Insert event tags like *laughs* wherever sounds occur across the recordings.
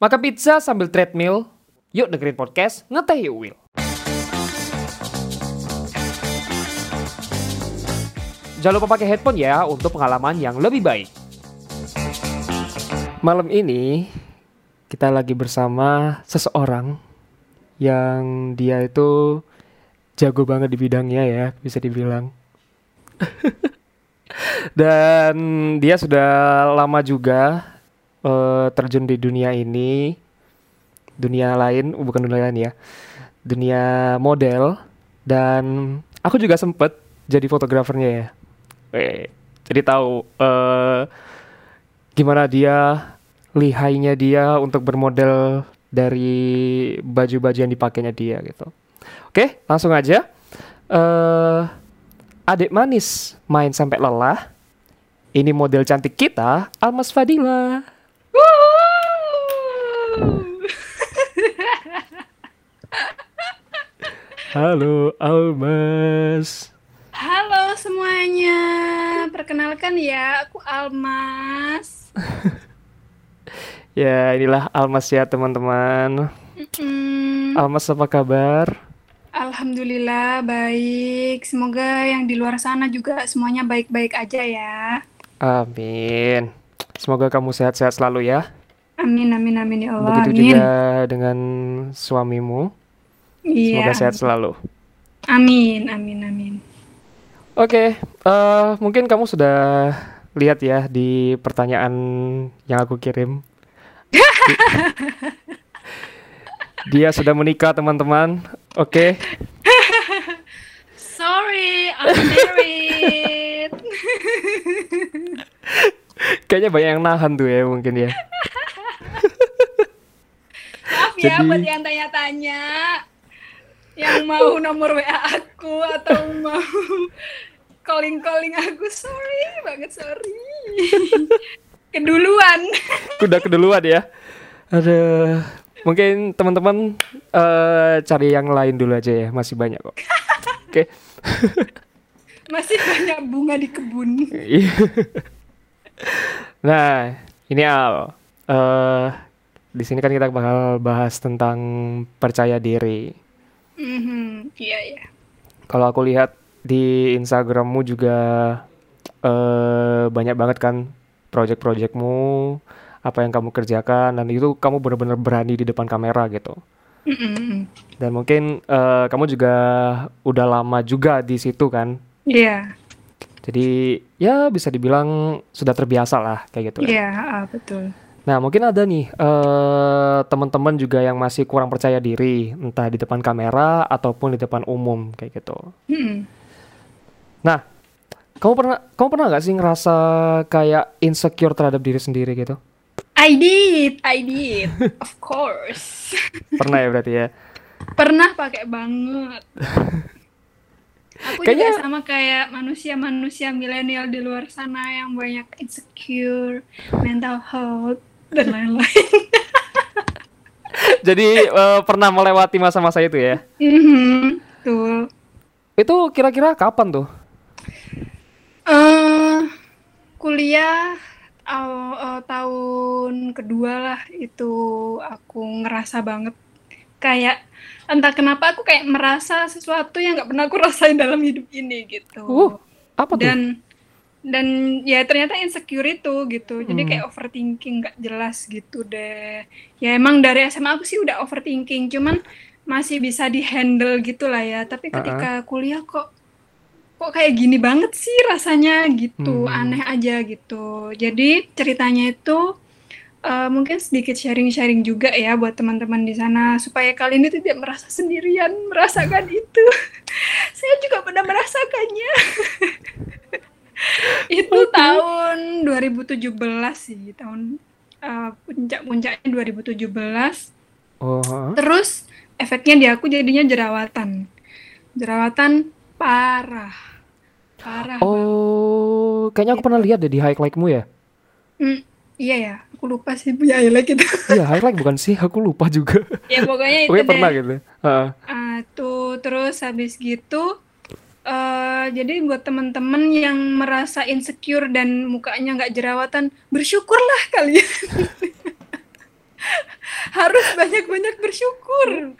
Makan pizza sambil treadmill? Yuk dengerin podcast Ngeteh Yuk Will. Jangan lupa pakai headphone ya untuk pengalaman yang lebih baik. Malam ini kita lagi bersama seseorang yang dia itu jago banget di bidangnya ya, bisa dibilang. *laughs* Dan dia sudah lama juga uh, terjun di dunia ini, dunia lain, oh, bukan dunia lain ya, dunia model. Dan aku juga sempet jadi fotografernya ya. Eh, jadi tahu uh, gimana dia lihainya dia untuk bermodel dari baju-baju yang dipakainya dia gitu. Oke, langsung aja. Uh, adik manis main sampai lelah. Ini model cantik kita, Almas Fadila. *laughs* Halo Almas. Halo semuanya, perkenalkan ya, aku Almas. *laughs* ya inilah Almas ya teman-teman. Almas apa kabar? Alhamdulillah baik. Semoga yang di luar sana juga semuanya baik-baik aja ya. Amin. Semoga kamu sehat-sehat selalu ya. Amin amin amin ya Allah. Begitu amin. juga dengan suamimu. Iya. Semoga sehat selalu. Amin amin amin. Oke, eh, mungkin kamu sudah lihat ya di pertanyaan yang aku kirim. *laughs* Dia sudah menikah teman-teman. Oke. *laughs* Sorry, I'm married. *laughs* Kayaknya banyak yang nahan tuh ya mungkin ya. Ya Jadi- buat yang tanya-tanya. Yang mau nomor WA aku atau mau calling-calling aku, sorry banget sorry. Keduluan. Udah keduluan ya. Aduh. Mungkin teman-teman eh, cari yang lain dulu aja ya, masih banyak kok. Oke. *laughs* Masih banyak bunga di kebun. Iya. nah, ini Al. Eh, di sini kan kita bakal bahas tentang percaya diri. Mhm, Iya ya. Kalau aku lihat di Instagrammu juga eh, banyak banget kan project-projectmu, apa yang kamu kerjakan dan itu kamu benar-benar berani di depan kamera gitu. Mhm. Dan mungkin eh, kamu juga udah lama juga di situ kan. Iya, Jadi ya bisa dibilang sudah terbiasa lah kayak gitu. kan. iya ah, betul. Nah, mungkin ada nih eh, teman-teman juga yang masih kurang percaya diri, entah di depan kamera ataupun di depan umum kayak gitu. Mhm. Nah, kamu pernah kamu pernah nggak sih ngerasa kayak insecure terhadap diri sendiri gitu? I did, I did, of course. *laughs* Pernah ya berarti ya? Pernah pakai banget. Aku Kayaknya- juga sama kayak manusia-manusia milenial di luar sana yang banyak insecure, mental health, dan lain-lain. *laughs* Jadi eh, pernah melewati masa-masa itu ya? Mhm, Betul. Itu kira-kira kapan tuh? eh kuliah aw- eh, tahun kedua lah itu aku ngerasa banget kayak entah kenapa aku kayak merasa sesuatu yang nggak pernah aku rasain dalam hidup ini gitu. Uh, apa tuh? dan dan ya ternyata insecure itu gitu. Jadi Hmm. kayak overthinking nggak jelas gitu deh. Ya emang dari SMA aku sih udah overthinking cuman masih bisa dihandle gitu lah ya. Tapi ketika kuliah kok kok kayak gini banget sih rasanya gitu. Hmm. aneh aja gitu. Jadi ceritanya itu eh, mungkin sedikit sharing-sharing juga ya buat teman-teman di sana supaya kalian itu tidak merasa sendirian merasakan *laughs* itu. *laughs* Saya juga pernah merasakannya *laughs* *laughs* itu tahun 2017 sih tahun eh, puncak-puncaknya 2017 Oh, terus efeknya di aku jadinya jerawatan jerawatan parah parah oh, kayaknya aku pernah lihat deh di highlight-mu ya. Hmm, iya ya aku lupa sih punya highlight gitu *laughs* Iya, highlight bukan sih? Aku lupa juga. ya pokoknya itu Pokoknya deh pernah gitu. Heeh. Ah, tuh terus habis gitu eh jadi buat teman-teman yang merasa insecure dan mukanya nggak jerawatan bersyukurlah kalian *laughs* harus banyak-banyak bersyukur.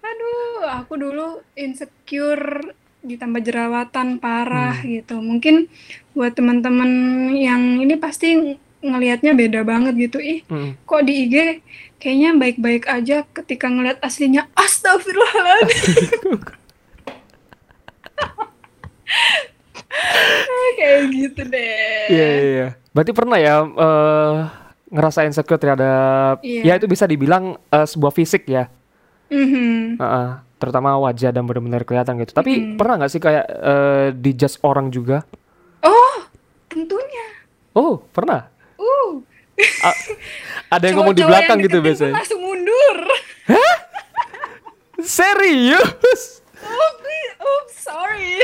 Aduh, aku dulu insecure ditambah jerawatan parah Hmm. gitu. Mungkin buat teman-teman yang ini pasti ngelihatnya beda banget gitu. Ih, Mm. kok di IG kayaknya baik-baik aja ketika ngelihat aslinya astagfirullahaladzim. *laughs* *laughs* Kayak gitu deh. Iya iya iya. Berarti pernah ya eh ngerasa insecure terhadap Iya. ya itu bisa dibilang eh, sebuah fisik ya. Mhm. Heeh. terutama wajah dan benar-benar kelihatan gitu. Tapi Mm-mm. pernah nggak sih kayak eh, dijudge orang juga? Oh, tentunya. Oh, pernah. Uh, A- ada yang ngomong di belakang yang gitu biasanya. langsung mundur. Serius? Oops, oops, sorry.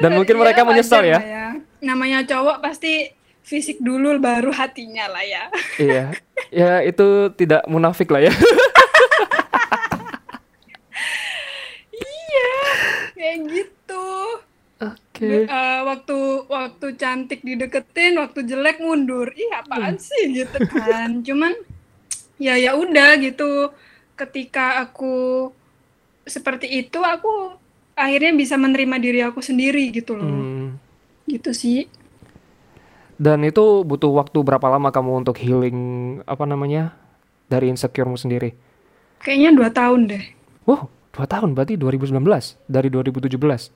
Dan mungkin mereka menyesal wajar ya? lah Namanya cowok pasti fisik dulu baru hatinya lah ya. iya. Ya itu tidak munafik lah ya. iya, kayak gitu. Oke. Eh, waktu waktu cantik dideketin, waktu jelek mundur. Ih, apaan Hmm. sih gitu kan. Cuman ya ya udah gitu. Ketika aku seperti itu, aku akhirnya bisa menerima diri aku sendiri gitu loh. Hmm. Gitu sih. Dan itu butuh waktu berapa lama kamu untuk healing apa namanya dari insecuremu sendiri? Kayaknya dua tahun deh. Wow, dua tahun berarti 2019 dari 2017.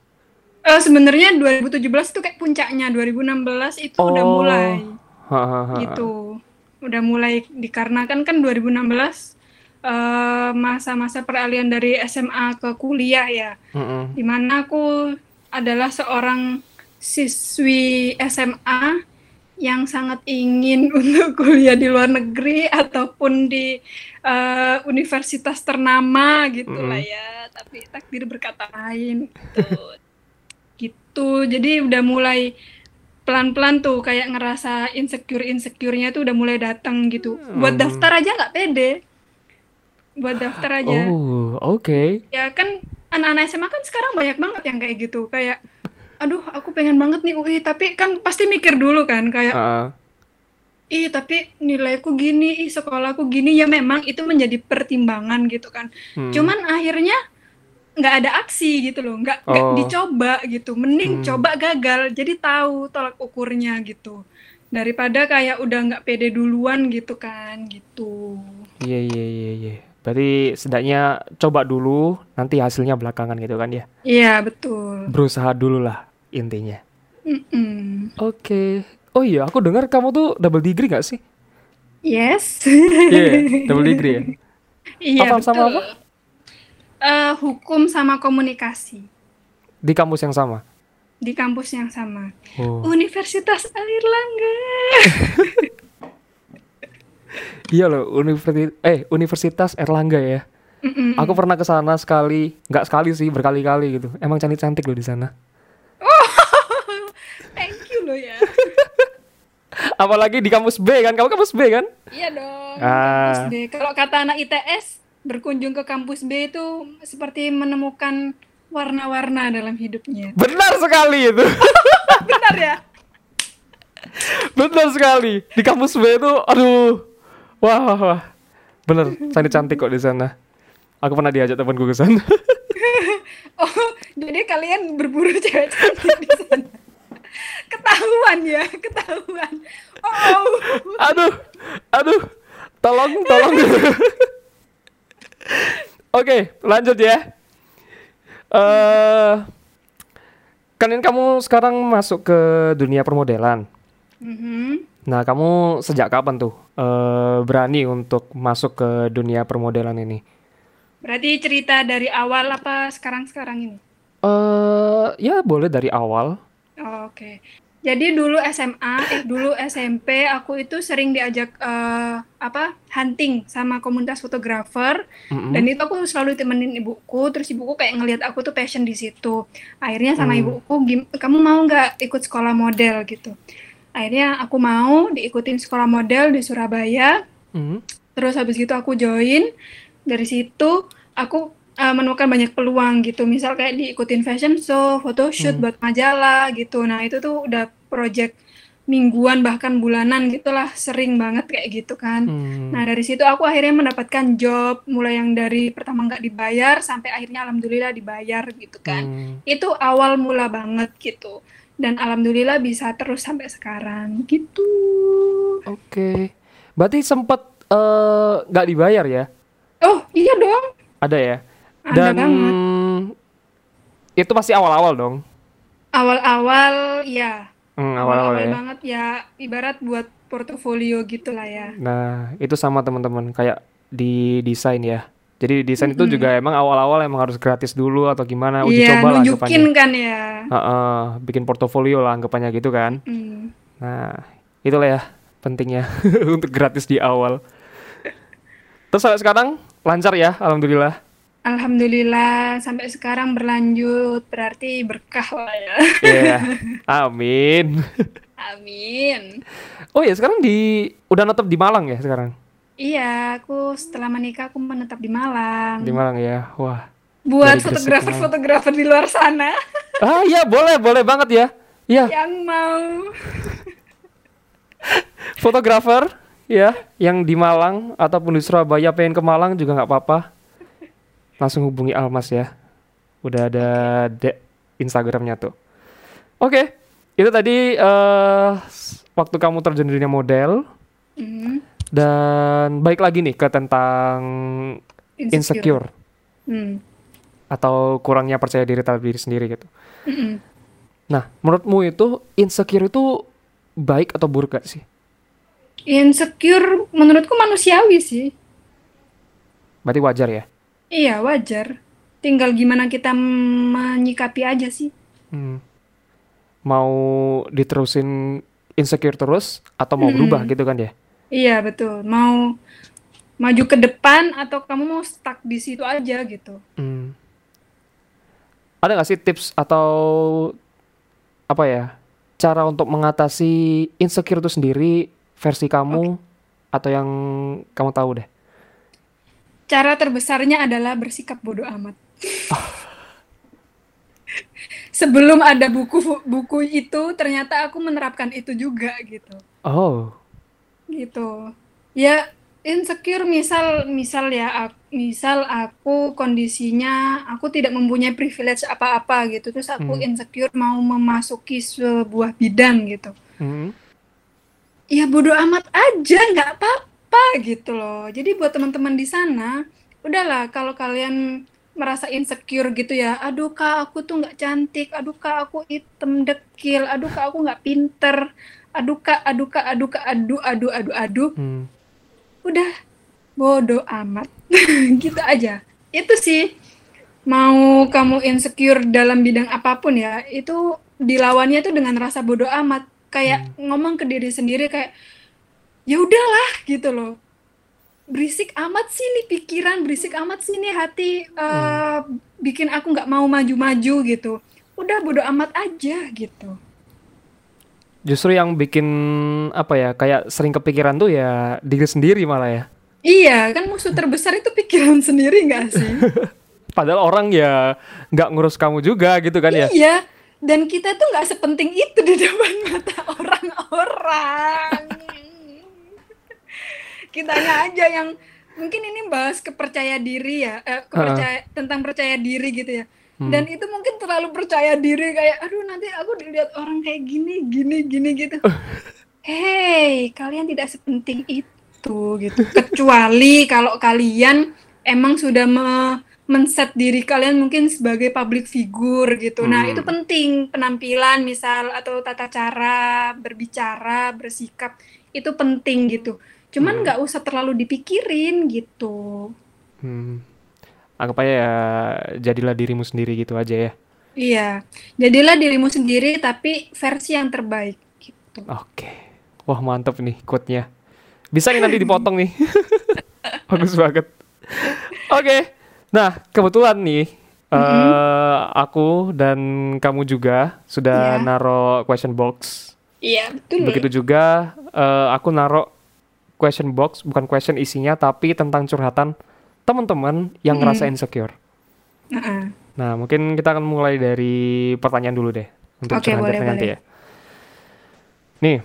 Eh sebenarnya 2017 itu kayak puncaknya, 2016 itu udah Oh. mulai Hahaha. gitu. Udah mulai dikarenakan kan 2016 eh, masa-masa peralihan dari SMA ke kuliah ya. Mm-mm. Di mana aku adalah seorang siswi SMA yang sangat ingin *laughs* untuk kuliah di luar negeri ataupun di eh, universitas ternama gitu lah Mm. ya. Tapi takdir berkata lain gitu. gitu. Jadi udah mulai pelan-pelan tuh kayak ngerasa insecure insecure-nya tuh udah mulai datang gitu. Buat Hmm. daftar aja nggak pede. Buat daftar aja. Oh, oke. Ya kan anak-anak SMA kan sekarang banyak banget yang kayak gitu. Kayak aduh aku pengen banget nih UI tapi kan pasti mikir dulu kan kayak Ah, ih tapi nilaiku gini, ih sekolahku gini ya memang itu menjadi pertimbangan gitu kan. hmm. Cuman akhirnya nggak ada aksi gitu loh, nggak nggak Oh. dicoba gitu. Mending Hmm. coba gagal jadi tahu tolak ukurnya gitu. Daripada kayak udah nggak pede duluan gitu kan gitu. Iya iya iya iya. Berarti setidaknya coba dulu, nanti hasilnya belakangan gitu kan ya. Iya betul. Berusaha dulu lah intinya. Mm-mm. Oke. Oh iya, aku dengar kamu tuh double degree gak sih? Yes. Iya, double degree ya. *laughs* Iya Apa sama betul. Eh, hukum sama komunikasi Di kampus yang sama. di kampus yang sama. Oh. Universitas Airlangga. *laughs* Iya loh, Universitas eh Universitas Erlangga ya. Mm-mm. Aku pernah ke sana sekali, nggak sekali sih, berkali-kali gitu. Emang cantik-cantik loh di sana. *laughs* Thank you loh ya. *laughs* Apalagi di kampus B kan, kamu kampus B kan? Iya dong. Ah. Kampus B. Kalau kata anak ITS, berkunjung ke kampus B itu seperti menemukan warna-warna dalam hidupnya. Benar sekali itu. *laughs* Benar ya? Benar sekali. Di kampus B itu, aduh. Wah, wah, wah. Bener, cantik-cantik kok di sana. Aku pernah diajak temanku ke sana. *laughs* Oh, jadi kalian berburu cewek cantik di sana. Ketahuan ya, ketahuan. Oh, aduh, aduh. Tolong, tolong. *laughs* Oke, lanjut ya. Eh, kan kamu sekarang masuk ke dunia permodelan. Mhm. Nah, kamu sejak kapan tuh eh, berani untuk masuk ke dunia permodelan ini? Berarti cerita dari awal apa sekarang-sekarang ini? Eh, ya boleh dari awal. Oh, Oke. Jadi dulu SMA, eh dulu SMP aku itu sering diajak eh, apa hunting sama komunitas fotografer Mm-mm. dan itu aku selalu temenin ibuku. Terus ibuku kayak ngelihat aku tuh passion di situ. Akhirnya sama Hmm. ibuku, "Gim- kamu mau nggak ikut sekolah model gitu? Akhirnya aku mau diikutin sekolah model di Surabaya. Mm. Terus habis gitu aku join. Dari situ aku uh, menemukan banyak peluang gitu. Misal kayak diikutin fashion show, photoshoot Hmm. buat majalah gitu. Nah, itu tuh udah project mingguan bahkan bulanan gitulah sering banget kayak gitu kan. Hmm. Nah dari situ aku akhirnya mendapatkan job mulai yang dari pertama nggak dibayar sampai akhirnya alhamdulillah dibayar gitu kan. Hmm. Itu awal mula banget gitu. Dan alhamdulillah bisa terus sampai sekarang gitu. Oke. Berarti sempat eh, nggak dibayar ya? Oh iya dong. Ada ya? Ada Dan banget. itu pasti awal-awal dong. Awal-awal ya. Hmm, awal-awal Awal-awal ya. banget ya. Ibarat buat portofolio gitu lah ya. Nah, itu sama teman-teman kayak di desain ya. Jadi desain itu Mm-mm. juga emang awal-awal emang harus gratis dulu atau gimana uji Iya, coba lah anggapannya. kan ya. Heeh, bikin portofolio lah anggapannya gitu kan. Hmm. Nah, itulah ya pentingnya *laughs* untuk gratis di awal. Terus sampai sekarang lancar ya, alhamdulillah. Alhamdulillah sampai sekarang berlanjut berarti berkah lah ya. Iya. *laughs* Amin. Amin. Oh ya, sekarang di udah netep di Malang ya sekarang. Iya, aku setelah menikah aku menetap di Malang. Di Malang ya. Wah. Buat fotografer-fotografer di luar sana *laughs* Ah, iya boleh, boleh banget ya. Iya, yang mau. fotografer ya yang di Malang ataupun di Surabaya pengen ke Malang juga nggak apa-apa. Langsung hubungi Almas ya. Udah ada de- Instagramnya tuh. Oke, itu tadi eh waktu kamu terjun di dunia model Hmm, dan baik lagi nih ke tentang insecure Hmm. atau kurangnya percaya diri terhadap diri sendiri gitu. Mm-mm. Nah, menurutmu itu insecure itu baik atau buruk gak sih? Insecure menurutku manusiawi sih. Berarti wajar ya? Iya, wajar. Tinggal gimana kita menyikapi aja sih. Hmm. Mau diterusin insecure terus atau mau berubah Mm-mm. gitu kan ya? Iya, betul. Mau maju ke depan atau kamu mau stuck di situ aja gitu. Hmm. Ada nggak sih tips atau apa ya cara untuk mengatasi insecure itu sendiri versi kamu atau yang kamu tahu deh? Cara terbesarnya adalah bersikap bodoh amat. *laughs* Sebelum ada buku buku itu, ternyata aku menerapkan itu juga gitu. Oh, Gitu. Ya insecure misal misal ya ak- misal aku kondisinya aku tidak mempunyai privilege apa-apa gitu. Terus aku Hmm. insecure mau memasuki sebuah bidang gitu. hmm. Ya bodo amat aja, nggak apa-apa gitu loh. Jadi buat teman-teman di sana, udahlah kalau kalian merasa insecure gitu ya, aduh kak aku tuh nggak cantik, aduh kak aku hitam dekil, aduh kak aku nggak pinter, aduh kak, aduh kak, aduh kak, aduh, aduh, aduh, aduh, Hmm. udah bodo amat, *laughs* gitu aja. Itu sih, mau kamu insecure dalam bidang apa pun ya, itu dilawannya tuh dengan rasa bodo amat, kayak ngomong ke diri sendiri kayak ya udahlah gitu loh. Berisik amat sih nih pikiran berisik amat sih nih hati eh, bikin aku nggak mau maju-maju gitu. Udah bodo amat aja gitu. Justru yang bikin apa ya kayak sering kepikiran tuh ya diri sendiri malah ya. iya kan musuh terbesar itu pikiran sendiri nggak *laughs* sih? Padahal orang ya nggak ngurus kamu juga gitu kan ya. iya dan kita tuh nggak sepenting itu di depan mata orang-orang kitanya aja yang mungkin ini bahas kepercaya diri ya eh, kepercaya tentang percaya diri gitu ya. Hmm. dan itu mungkin terlalu percaya diri kayak aduh nanti aku dilihat orang kayak gini gini gini gitu. *laughs* Hey kalian tidak sepenting itu gitu. Kecuali kalau kalian emang sudah me- men-set diri kalian mungkin sebagai public figure gitu. Nah Hmm. itu penting. Penampilan misal atau tata cara berbicara bersikap itu penting gitu cuman Hmm. nggak usah terlalu dipikirin gitu Hmm. Anggap aja ya jadilah dirimu sendiri gitu aja ya. iya jadilah dirimu sendiri tapi versi yang terbaik gitu Oke. Wah mantep nih quote-nya. Bisa nih nanti dipotong nih. *laughs* Bagus banget. Oke. Nah kebetulan nih eh, aku dan kamu juga sudah Iya. naro question box. iya betul Begitu juga eh, aku naro question box bukan question isinya tapi tentang curhatan teman-teman yang ngerasa insecure. Heeh. Nah, mungkin kita akan mulai dari pertanyaan dulu deh untuk boleh, curhatan nanti boleh. ya. Nih,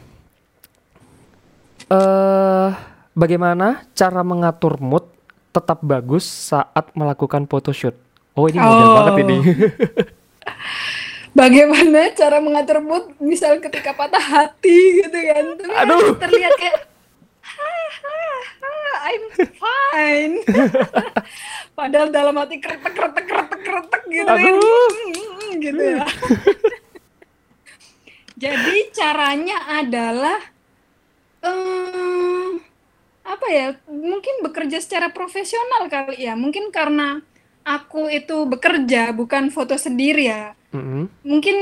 eh bagaimana cara mengatur mood tetap bagus saat melakukan photoshoot? Oh, ini model Oh. banget ini. *laughs* Bagaimana cara mengatur mood misal ketika patah hati gitu kan. Tapi kan Aduh. terlihat kayak "Ah, ah, ah, I'm fine. *laughs* Padahal dalam hati kretek kretek kretek kretek gitu. Aduh. Hmm, gitu ya. *laughs* Jadi caranya adalah eh apa ya? Mungkin bekerja secara profesional kali ya. Mungkin karena aku itu bekerja bukan foto sendiri ya Mm-mm. mungkin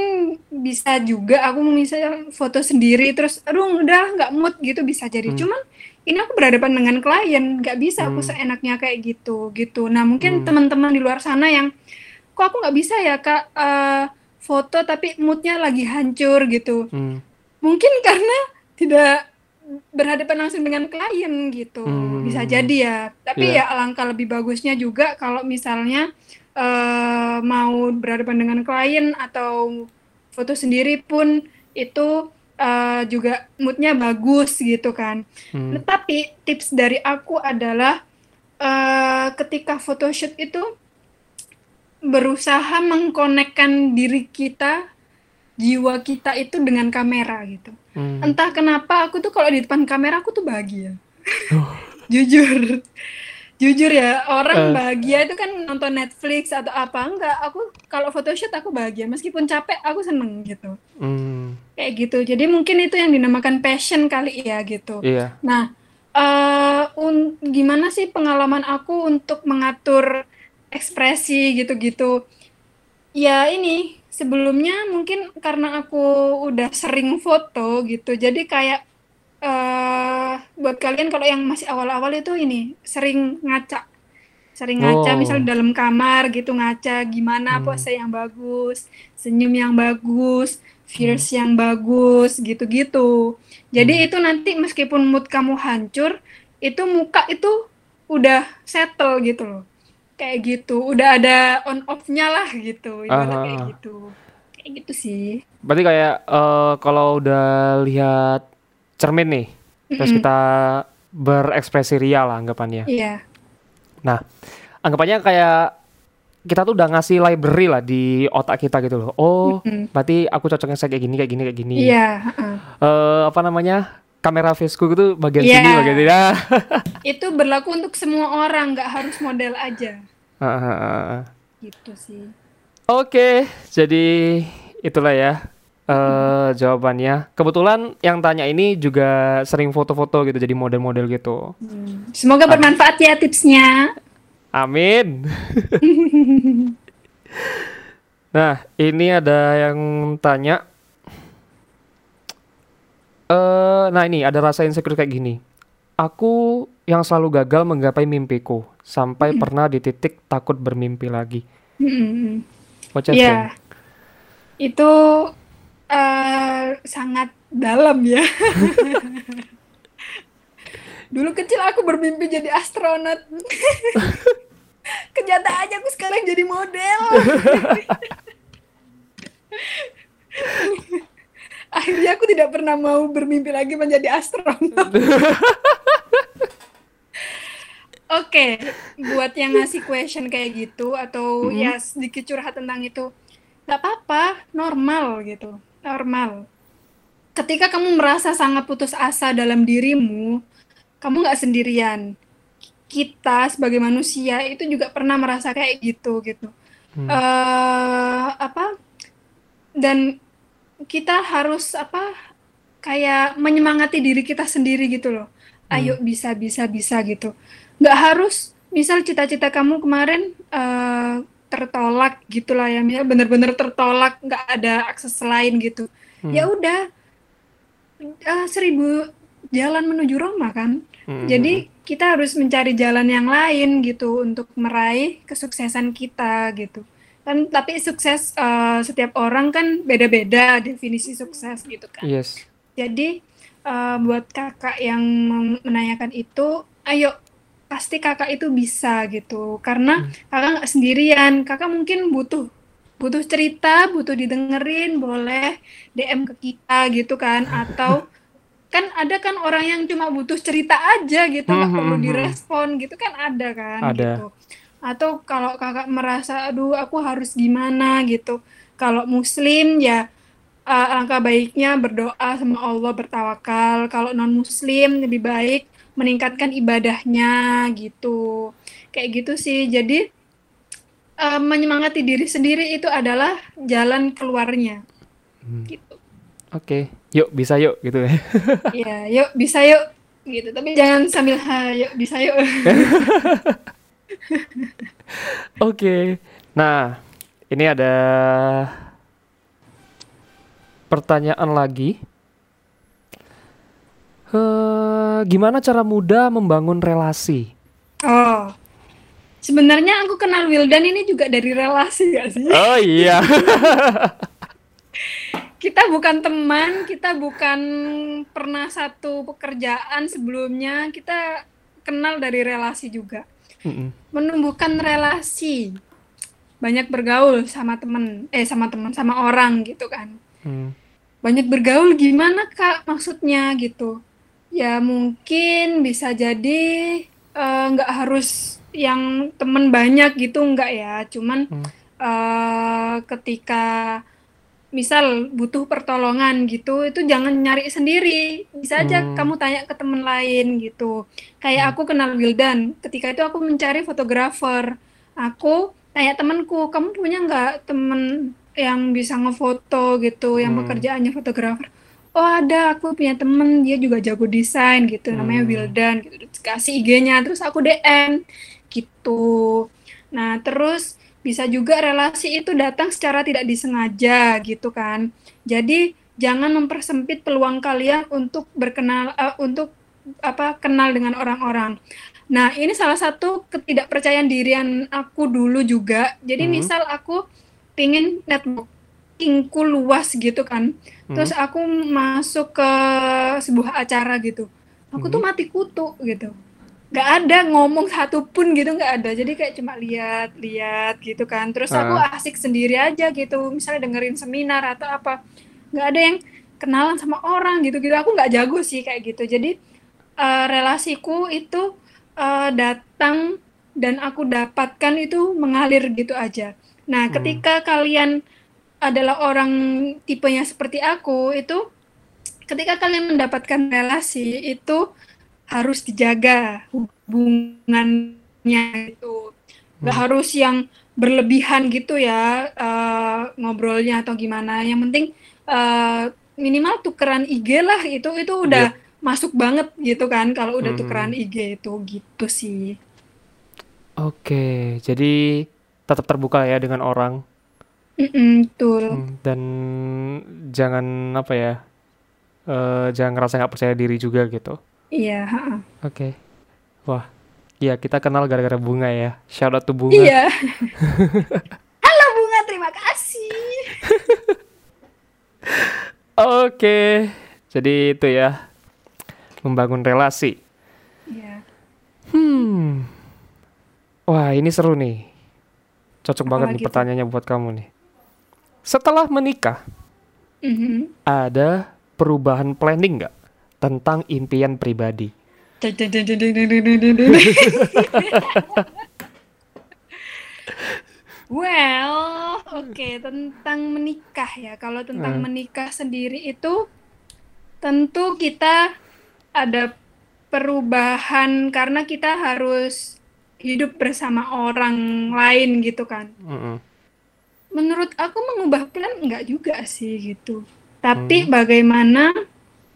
bisa juga aku misalnya foto sendiri terus aduh udah nggak mood gitu bisa jadi Hmm. cuman ini aku berhadapan dengan klien nggak bisa aku Hmm. seenaknya kayak gitu gitu nah mungkin Hmm. teman-teman di luar sana yang kok aku nggak bisa ya kak eh, foto tapi moodnya lagi hancur gitu Hmm. mungkin karena tidak berhadapan langsung dengan klien gitu Hmm. bisa jadi ya tapi Iya. ya alangkah lebih bagusnya juga kalau misalnya eh, mau berhadapan dengan klien atau foto sendiri pun itu eh, juga moodnya bagus gitu kan Hmm. tapi tips dari aku adalah eh, ketika photoshoot itu berusaha mengkonekkan diri kita, jiwa kita itu dengan kamera gitu. Hmm. Entah kenapa aku tuh kalau di depan kamera aku tuh bahagia. Oh. *laughs* Jujur. Jujur ya, orang Eh. bahagia itu kan nonton Netflix atau apa enggak. Aku kalau photoshoot aku bahagia meskipun capek aku seneng gitu. Hmm. Kayak gitu. Jadi mungkin itu yang dinamakan passion kali ya gitu. Iya. Nah, eh un- gimana sih pengalaman aku untuk mengatur ekspresi gitu-gitu? Ya ini sebelumnya mungkin karena aku udah sering foto gitu, jadi kayak eh buat kalian kalau yang masih awal-awal itu ini sering ngaca, sering ngaca, Oh. misal dalam kamar gitu ngaca gimana Hmm. pose yang bagus, senyum yang bagus, fierce yang bagus, gitu-gitu. Jadi Hmm. itu nanti meskipun mood kamu hancur, itu muka itu udah settle gitu loh. Kayak gitu, udah ada on off-nya lah gitu, ibarat kayak gitu. Kayak gitu sih. Berarti kayak eh, kalau udah lihat cermin nih, terus Mm-mm. kita berekspresi ria lah anggapannya. Iya. Nah, anggapannya kayak kita tuh udah ngasih library lah di otak kita gitu loh. Oh, Mm-mm. berarti aku cocoknya saya kayak gini, kayak gini, kayak gini. Iya, heeh. Eh, apa namanya? Kamera faceku itu bagian Iya. sini, bagian sini. *laughs* Itu berlaku untuk semua orang, nggak harus model aja. Gitu sih. Oke, jadi itulah ya eh jawabannya. Kebetulan yang tanya ini juga sering foto-foto gitu, jadi model-model gitu. Hmm. Semoga bermanfaat ya tipsnya. Amin. *laughs* Nah, ini ada yang tanya. Eh, nah ini ada rasa insecure kayak gini. Aku yang selalu gagal menggapai mimpiku sampai pernah di titik takut bermimpi lagi. Hmm. What you think? Iya. Itu eh, sangat dalam ya. *laughs* Dulu kecil aku bermimpi jadi astronot. *laughs* Kenyataannya aku sekarang jadi model. *laughs* Akhirnya aku tidak pernah mau bermimpi lagi menjadi astronot. Oke, buat yang ngasih question kayak gitu atau ya sedikit curhat tentang itu, nggak apa-apa, normal gitu, normal. Ketika kamu merasa sangat putus asa dalam dirimu, kamu nggak sendirian. Kita sebagai manusia itu juga pernah merasa kayak gitu gitu. Hmm. eh apa? Dan kita harus apa? Kayak menyemangati diri kita sendiri gitu loh. Ayo bisa bisa bisa gitu. Nggak harus misal cita-cita kamu kemarin eh tertolak gitulah ya, misal bener-bener tertolak nggak ada akses lain gitu. Hmm. Ya udah eh, seribu jalan menuju Roma kan. Hmm. Jadi kita harus mencari jalan yang lain gitu untuk meraih kesuksesan kita gitu. Kan tapi sukses eh, setiap orang kan beda-beda definisi sukses gitu kan. Yes. Jadi eh, buat kakak yang menanyakan itu, ayo pasti kakak itu bisa gitu. Karena kakak nggak sendirian. Kakak mungkin butuh butuh cerita, butuh didengerin, boleh DM ke kita gitu kan. Atau kan ada kan orang yang cuma butuh cerita aja gitu nggak Hmm, perlu hmm, hmm. direspon gitu kan ada kan Ada. gitu atau kalau kakak merasa aduh aku harus gimana gitu kalau muslim ya uh, alangkah baiknya berdoa sama Allah bertawakal kalau non muslim lebih baik meningkatkan ibadahnya gitu kayak gitu sih jadi uh, menyemangati diri sendiri itu adalah jalan keluarnya Hmm. gitu Oke, yuk bisa yuk gitu ya. *laughs* ya yuk bisa yuk gitu tapi jangan sambil ha yuk bisa yuk *laughs* Oke. Nah, ini ada pertanyaan lagi. Eh, gimana cara mudah membangun relasi? oh sebenarnya aku kenal Wildan ini juga dari relasi gak sih Oh iya. *laughs* kita bukan teman kita bukan pernah satu pekerjaan sebelumnya kita kenal dari relasi juga Mm-mm. menumbuhkan relasi banyak bergaul sama temen eh sama teman sama orang gitu kan Hmm. banyak bergaul gimana kak maksudnya gitu ya mungkin bisa jadi eh, nggak harus yang temen banyak gitu nggak ya cuman Hmm. eh, ketika misal butuh pertolongan gitu itu jangan nyari sendiri bisa aja Hmm. kamu tanya ke temen lain gitu kayak aku kenal Wildan ketika itu aku mencari fotografer aku tanya temanku kamu punya nggak temen yang bisa ngefoto gitu yang Hmm. pekerjaannya fotografer oh ada. Aku punya temen. Dia juga jago desain gitu. Namanya Hmm. Wildan gitu. Kasih IG-nya. Terus aku DM gitu. Nah terus bisa juga relasi itu datang secara tidak disengaja gitu kan. Jadi jangan mempersempit peluang kalian untuk berkenal eh, untuk apa kenal dengan orang-orang. Nah ini salah satu ketidakpercayaan dirian aku dulu juga. Jadi Hmm. misal aku pingin networkingku luas gitu kan. Hmm. terus aku masuk ke sebuah acara gitu. Aku tuh Hmm. mati kutu gitu. Nggak ada ngomong satu pun gitu nggak ada. Jadi kayak cuma lihat lihat gitu kan. Terus aku Ah. asik sendiri aja gitu. Misalnya dengerin seminar atau apa. Nggak ada yang kenalan sama orang gitu gitu aku nggak jago sih kayak gitu. Jadi eh, relasiku itu eh, datang dan aku dapatkan itu mengalir gitu aja. Nah Hmm. ketika kalian adalah orang tipenya seperti aku itu ketika kalian mendapatkan relasi itu harus dijaga hubungannya itu nggak Hmm. harus yang berlebihan gitu ya eh, ngobrolnya atau gimana. Yang penting eh, minimal tukeran IG lah itu itu udah masuk banget gitu kan kalau udah Hmm. tukeran IG itu gitu sih. Oke, jadi tetap terbuka ya dengan orang Mm-mm, betul Hmm, dan jangan apa ya? eh, jangan ngerasa nggak percaya diri juga gitu. iya. Oke. Wah, iya kita kenal gara-gara bunga ya. Shout out to bunga. iya *laughs* *laughs* halo bunga terima kasih *laughs* Oke, jadi itu ya membangun relasi. Iya. Hmm, wah ini seru nih. Cocok banget nih pertanyaannya buat kamu nih. Setelah menikah, mm-hmm. ada perubahan planning nggak tentang impian pribadi? *laughs* well, oke okay. tentang menikah ya. Kalau tentang hmm. menikah sendiri itu tentu kita ada perubahan karena kita harus hidup bersama orang lain gitu kan. -hmm. Menurut aku mengubah plan enggak juga sih gitu. Tapi bagaimana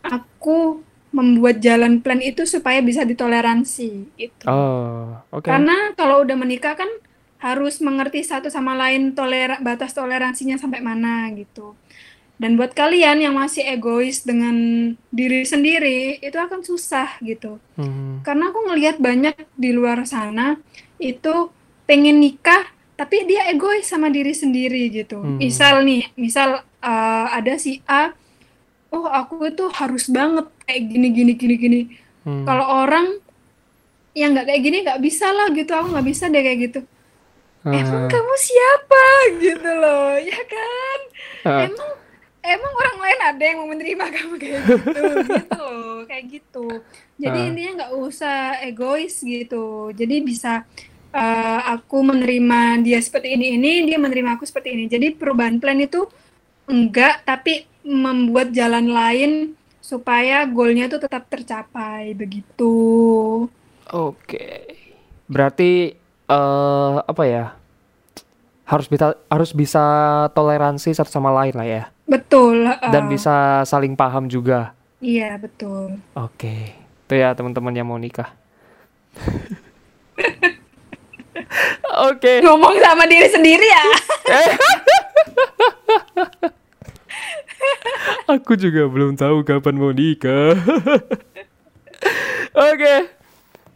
aku membuat jalan plan itu supaya bisa ditoleransi gitu. Oh, oke. Karena kalau udah menikah kan harus mengerti satu sama lain tolera batas toleransinya sampai mana gitu. Dan buat kalian yang masih egois dengan diri sendiri itu akan susah gitu. Hmm. Karena aku ngelihat banyak di luar sana itu pengen nikah tapi dia egois sama diri sendiri gitu. Hmm. Misal nih, misal uh, ada si A, oh aku itu harus banget kayak gini gini gini gini. Hmm. Kalau orang yang nggak kayak gini nggak bisa lah gitu, aku nggak bisa deh kayak gitu. Ah, Emang kamu siapa gitu loh, ya kan? ah, Emang emang orang lain ada yang mau menerima kamu kayak gitu gitu loh kayak gitu jadi Ah. intinya nggak usah egois gitu jadi bisa eh, aku menerima dia seperti ini ini dia menerima aku seperti ini jadi perubahan plan itu enggak tapi membuat jalan lain supaya goalnya itu tetap tercapai begitu Oke. Berarti eh apa ya? Harus bisa harus bisa toleransi satu sama lain lah ya. betul eh, Dan bisa saling paham juga. iya betul Oke. Itu ya teman-teman yang mau nikah. *laughs* Oke. ngomong sama diri sendiri ya *laughs* Aku juga belum tahu kapan mau nikah. *laughs* Oke.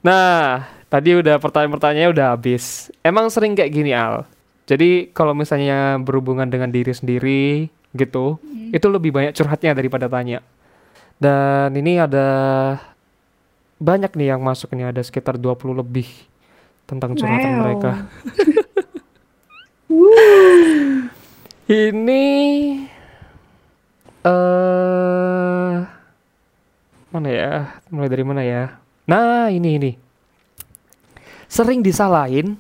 Nah, tadi udah pertanyaan-pertanyaannya udah habis. Emang sering kayak gini, Al. Jadi kalau misalnya berhubungan dengan diri sendiri gitu, itu lebih banyak curhatnya daripada tanya. Dan ini ada banyak nih yang masuk nih, ada sekitar 20 lebih tentang curhatan Wow. mereka. *laughs* Ini eh mana ya? Mulai dari mana ya? Nah, ini ini. Sering disalahin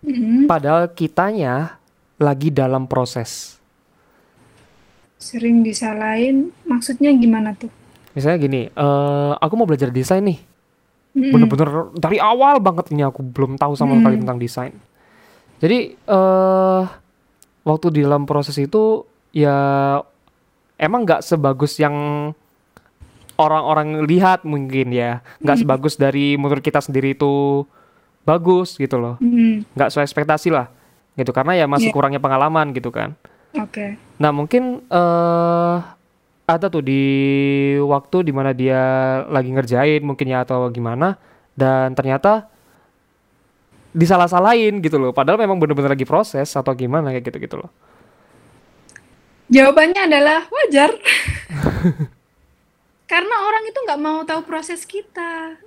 Mm, padahal kitanya lagi dalam proses. sering disalahin maksudnya gimana tuh Misalnya gini, eh aku mau belajar desain nih. Mm-mm. Bener-bener dari awal banget ini aku belum tahu sama sekali Hmm. tentang desain. Jadi eh waktu di dalam proses itu ya emang nggak sebagus yang orang-orang lihat mungkin ya, nggak Hmm. sebagus dari menurut kita sendiri itu bagus gitu loh, Mm, nggak sesuai ekspektasi lah gitu karena ya masih Iya. kurangnya pengalaman gitu kan. oke Nah mungkin eh ada tuh di waktu di mana dia lagi ngerjain mungkin ya atau gimana dan ternyata disalah-salahin gitu loh. Padahal memang bener-bener lagi proses atau gimana kayak gitu-gitu loh. Jawabannya adalah wajar. *laughs* Karena orang itu nggak mau tahu proses kita.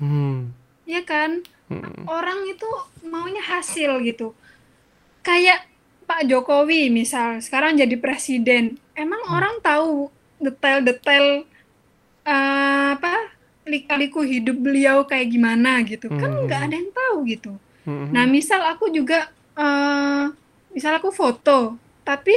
Hmm, ya kan? Hmm, orang itu maunya hasil gitu. Kayak Pak Jokowi misal sekarang jadi presiden. Emang orang tahu detail-detail eh, apa lika-liku hidup beliau kayak gimana gitu kan Hmm. nggak ada yang tahu gitu hmm, Nah, misal aku juga, eh misal aku foto, tapi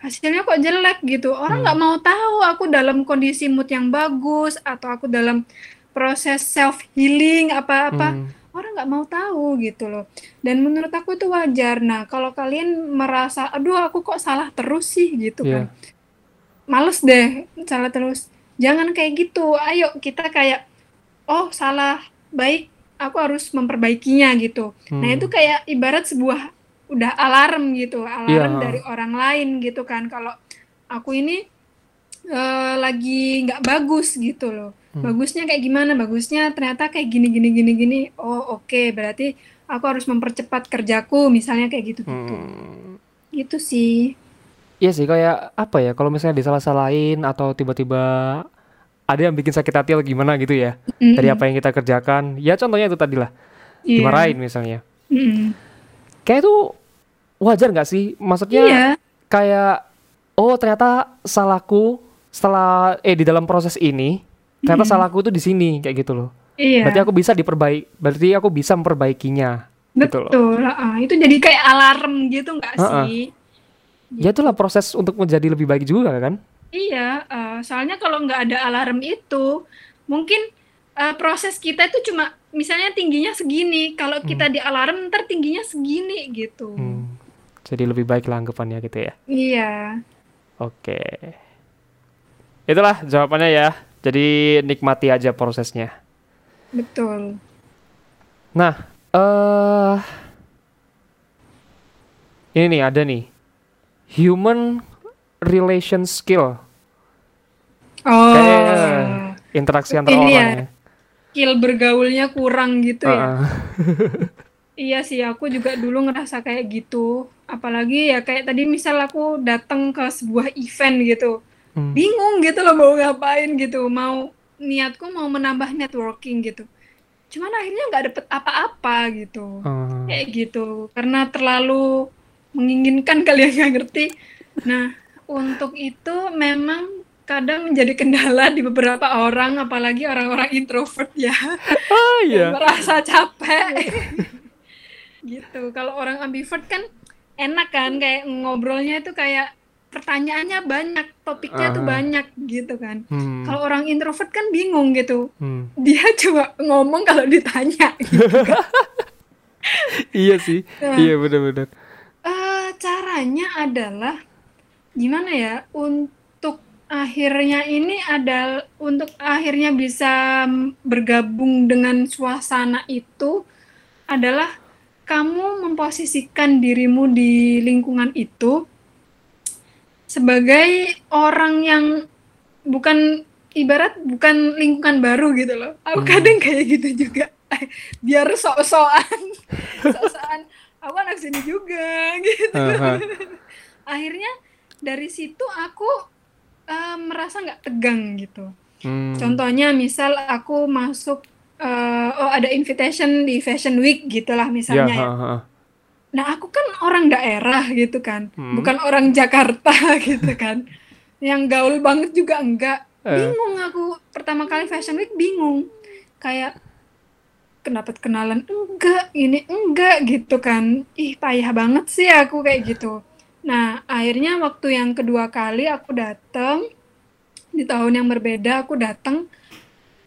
hasilnya kok jelek gitu. Orang Hmm. nggak mau tahu aku dalam kondisi mood yang bagus atau aku dalam proses self healing apa-apa. hmm, Orang nggak mau tahu gitu loh. Dan menurut aku itu wajar. Nah, kalau kalian merasa, aduh aku kok salah terus sih gitu Iya. kan. Males deh salah terus. Jangan kayak gitu. Ayo kita kayak, oh salah, baik, aku harus memperbaikinya gitu. Nah, hmm. itu kayak ibarat sebuah udah alarm gitu, alarm Iya. dari orang lain gitu kan. Kalau aku ini eh, lagi nggak bagus gitu loh. Hmm. Bagusnya kayak gimana? Bagusnya ternyata kayak gini gini gini gini. Oh, oke, berarti aku harus mempercepat kerjaku misalnya kayak gitu gitu. Hmm. Gitu sih. Iya sih kayak apa ya kalau misalnya disalah-salahin atau tiba-tiba ada yang bikin sakit hati atau gimana gitu ya dari Mm-mm. apa yang kita kerjakan ya contohnya itu tadi lah Iya. dimarahin misalnya Mm-mm. kayak itu wajar nggak sih maksudnya Iya. kayak oh ternyata salahku setelah eh di dalam proses ini ternyata Mm. salahku tuh di sini kayak gitu loh Iya. berarti aku bisa diperbaik berarti aku bisa memperbaikinya gitu loh Betul. ah, itu jadi kayak alarm gitu nggak Ha-ha. sih? Ya itulah proses untuk menjadi lebih baik juga kan Iya, eh, soalnya kalau nggak ada alarm itu, mungkin eh, proses kita itu cuma misalnya tingginya segini. Kalau kita di alarm ntar tingginya segini gitu. Hmm. jadi lebih baik lah anggapannya gitu ya Iya, oke itulah jawabannya ya jadi nikmati aja prosesnya betul. Nah, eh ini nih ada nih human relation skill, Oh, Kayak- interaksi antar Ini orang ya, ya. skill bergaulnya kurang gitu ya. Heeh. *laughs* Iya sih, aku juga dulu ngerasa kayak gitu. Apalagi ya kayak tadi misal aku datang ke sebuah event gitu. Hmm. bingung gitu loh mau ngapain gitu mau niatku mau menambah networking gitu cuman akhirnya nggak dapet apa-apa gitu Eh, kayak gitu karena terlalu menginginkan *laughs* kalian nggak ngerti nah untuk itu memang kadang menjadi kendala di beberapa orang, apalagi orang-orang introvert ya, *laughs* Oh yang iya. merasa capek. *laughs* gitu. Kalau orang ambivert kan enak kan, kayak ngobrolnya itu kayak pertanyaannya banyak, topiknya tuh Aha. banyak gitu kan. Hmm. Kalau orang introvert kan bingung gitu. Hmm. Dia cuma ngomong kalau ditanya. Iya sih. Nah, Iya benar-benar. Caranya adalah gimana ya? Untuk akhirnya ini adalah untuk akhirnya bisa bergabung dengan suasana itu adalah kamu memposisikan dirimu di lingkungan itu sebagai orang yang bukan ibarat bukan lingkungan baru gitu loh. Aku Hmm. kadang kayak gitu juga. *laughs* Biar sok-sokan, *laughs* sok-sokan. Aku anak sini juga *laughs* gitu. Aha. Akhirnya dari situ aku eh, merasa nggak tegang gitu. Hmm. Contohnya misal aku masuk eh, oh ada invitation di Fashion Week gitulah Ya, misalnya ya. ha, ha. Nah, aku kan orang daerah gitu kan, Hmm. bukan orang Jakarta *laughs* gitu kan. Yang gaul banget juga enggak. Eh. Bingung aku pertama kali Fashion Week bingung. Kayak kenapa kenalan? Enggak, ini enggak gitu kan. Ih, payah banget sih aku kayak gitu. Nah, akhirnya waktu yang kedua kali aku datang di tahun yang berbeda aku datang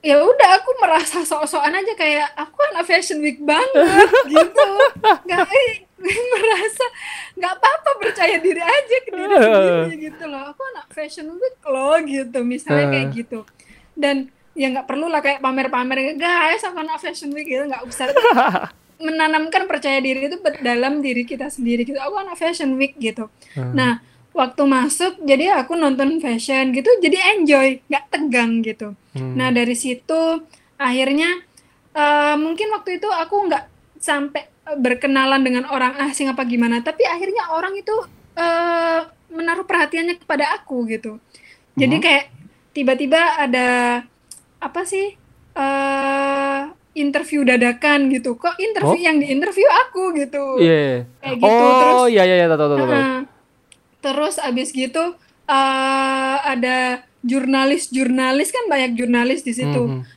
ya udah aku merasa sok-sokan aja kayak aku anak fashion week banget *laughs* gitu. Nggak eh, *laughs* merasa nggak apa-apa percaya diri aja ke diri *laughs* sendiri gitu loh. Aku anak fashion week loh gitu misalnya kayak gitu. Dan ya nggak perlu lah kayak pamer-pamer guys aku anak fashion week gitu nggak usah *laughs* menanamkan percaya diri itu dalam diri kita sendiri gitu aku anak fashion week gitu Hmm. nah waktu masuk jadi aku nonton fashion gitu jadi enjoy nggak tegang gitu Hmm. Nah dari situ akhirnya eh, mungkin waktu itu aku nggak sampai eh, berkenalan dengan orang asing apa gimana, tapi akhirnya orang itu eh, menaruh perhatiannya kepada aku gitu. Jadi Mhm. kayak tiba-tiba ada apa sih eh interview dadakan gitu. Kok interview yang di interview aku gitu. Iya. Kayak gitu Oh, terus iya iya iya tahu tahu tahu. tahu. Heeh. Terus abis gitu eh ada jurnalis-jurnalis kan banyak jurnalis di situ. Hmm, hmm.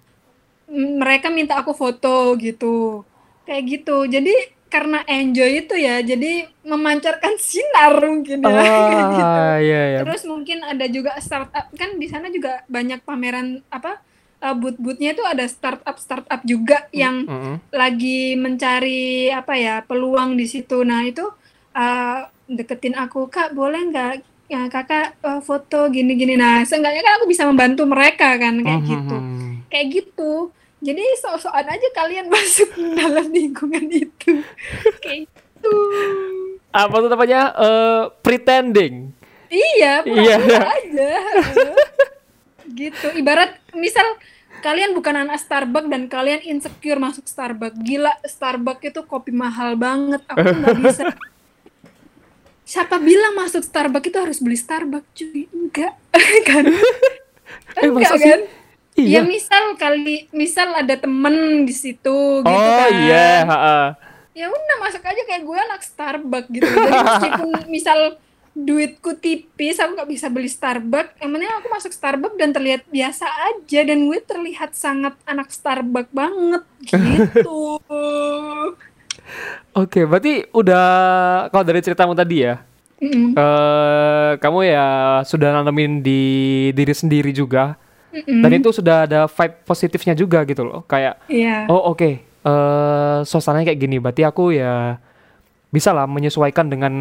M- Mereka minta aku foto gitu. Kayak gitu. Jadi karena enjoy itu ya, jadi memancarkan *laughs* sinar mungkin ya kayak gitu. Ah, iya iya. Terus mungkin ada juga startup kan di sana juga banyak pameran apa eh, booth-boothnya itu ada startup startup juga yang Mm-mm. lagi mencari apa ya peluang di situ. Nah itu uh, deketin aku kak boleh nggak ya kakak uh, foto gini-gini. Nah seenggaknya kan aku bisa membantu mereka kan kayak Mhm, gitu, mhm. kayak gitu. Jadi sok-sokan aja kalian *laughs* masuk dalam lingkungan itu, *laughs* kayak gitu. Apa tuh namanya? Eh, pretending. Iya, Iya. pura-pura aja. *laughs* gitu. Ibarat misal kalian bukan anak Starbucks dan kalian insecure masuk Starbucks. Gila, Starbucks itu kopi mahal banget. Aku nggak bisa. *laughs* Siapa bilang masuk Starbucks itu harus beli Starbucks, cuy? Enggak, *laughs* kan? Eh, Enggak sih? kan? Ya Iya. misal kali, misal ada temen di situ gitu oh kan iya, ha-ha. ya udah masuk aja kayak gue anak Starbucks gitu jadi meskipun misal duitku tipis aku nggak bisa beli Starbucks yang penting aku masuk Starbucks dan terlihat biasa aja dan gue terlihat sangat anak Starbucks banget gitu *laughs* Oke, berarti udah kalau dari ceritamu tadi ya, Mm-mm. eh kamu ya sudah nanamin di diri sendiri juga, Mm-mm. dan itu sudah ada vibe positifnya juga gitu loh. Kayak, Iya. oh oke, eh suasananya kayak gini, berarti aku ya bisa lah menyesuaikan dengan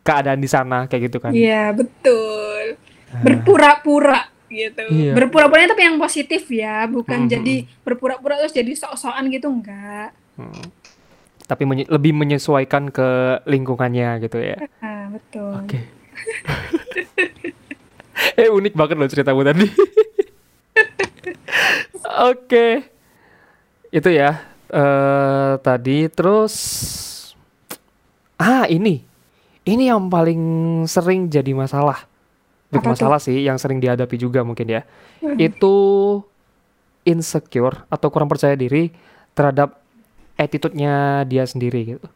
keadaan di sana kayak gitu kan. Iya, betul. Berpura-pura gitu. Iya. Berpura-puranya tapi yang positif ya, bukan Mhm. jadi berpura-pura terus jadi sok-sokan gitu enggak. Hmm. Tapi menye- lebih menyesuaikan ke lingkungannya gitu ya. Ah, betul. Oke. *laughs* eh unik banget loh ceritamu tadi. *laughs* Oke. Itu ya. eh tadi terus ah ini. Ini yang paling sering jadi masalah. Tuh? masalah sih, yang sering dihadapi juga mungkin ya. Itu insecure atau kurang percaya diri terhadap attitude-nya dia sendiri gitu.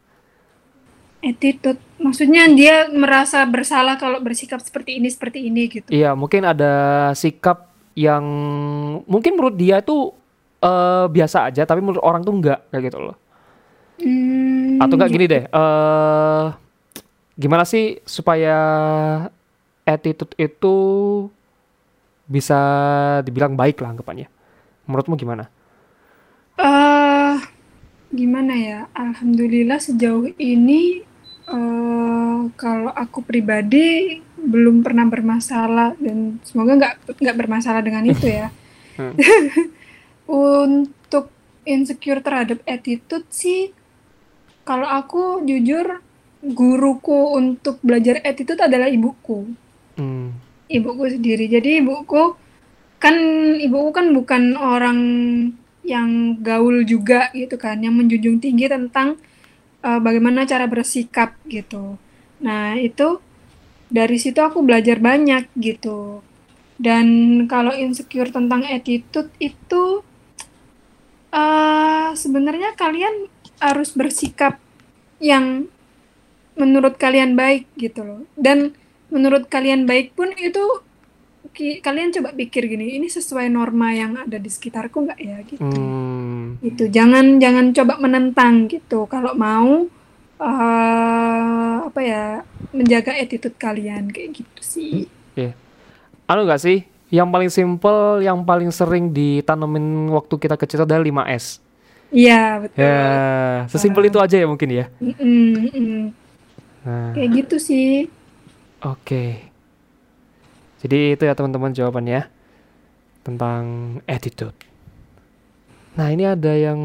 attitude maksudnya dia merasa bersalah kalau bersikap seperti ini seperti ini gitu Iya, mungkin ada sikap yang mungkin menurut dia itu eh, biasa aja, tapi menurut orang tuh enggak kayak gitu loh. Hmm, Atau enggak gini deh, eh gimana sih supaya attitude itu bisa dibilang baik lah anggapannya. Menurutmu gimana? eh gimana ya alhamdulillah sejauh ini eh kalau aku pribadi belum pernah bermasalah dan semoga nggak nggak bermasalah dengan itu ya Hmm. *laughs* untuk insecure terhadap attitude sih kalau aku jujur guruku untuk belajar attitude adalah ibuku Hmm. ibuku sendiri. Jadi ibuku kan ibuku kan bukan orang yang gaul juga gitu kan, yang menjunjung tinggi tentang eh, bagaimana cara bersikap gitu. Nah, itu dari situ aku belajar banyak gitu. Dan kalau insecure tentang attitude itu eh sebenarnya kalian harus bersikap yang menurut kalian baik gitu loh. Dan menurut kalian baik pun itu ki- kalian coba pikir gini, ini sesuai norma yang ada di sekitarku nggak ya gitu. Hmm. Gitu. Jangan jangan coba menentang gitu. Kalau mau eh apa ya menjaga attitude kalian kayak gitu sih. Iya. Anu nggak sih? Yang paling simple, yang paling sering ditanemin waktu kita kecil adalah 5S. Iya betul. Ya, sesimpel itu aja ya mungkin ya. Mm-mm, mm. Nah, Kayak gitu sih. oke. Jadi itu ya teman-teman jawabannya tentang attitude. Nah, ini ada yang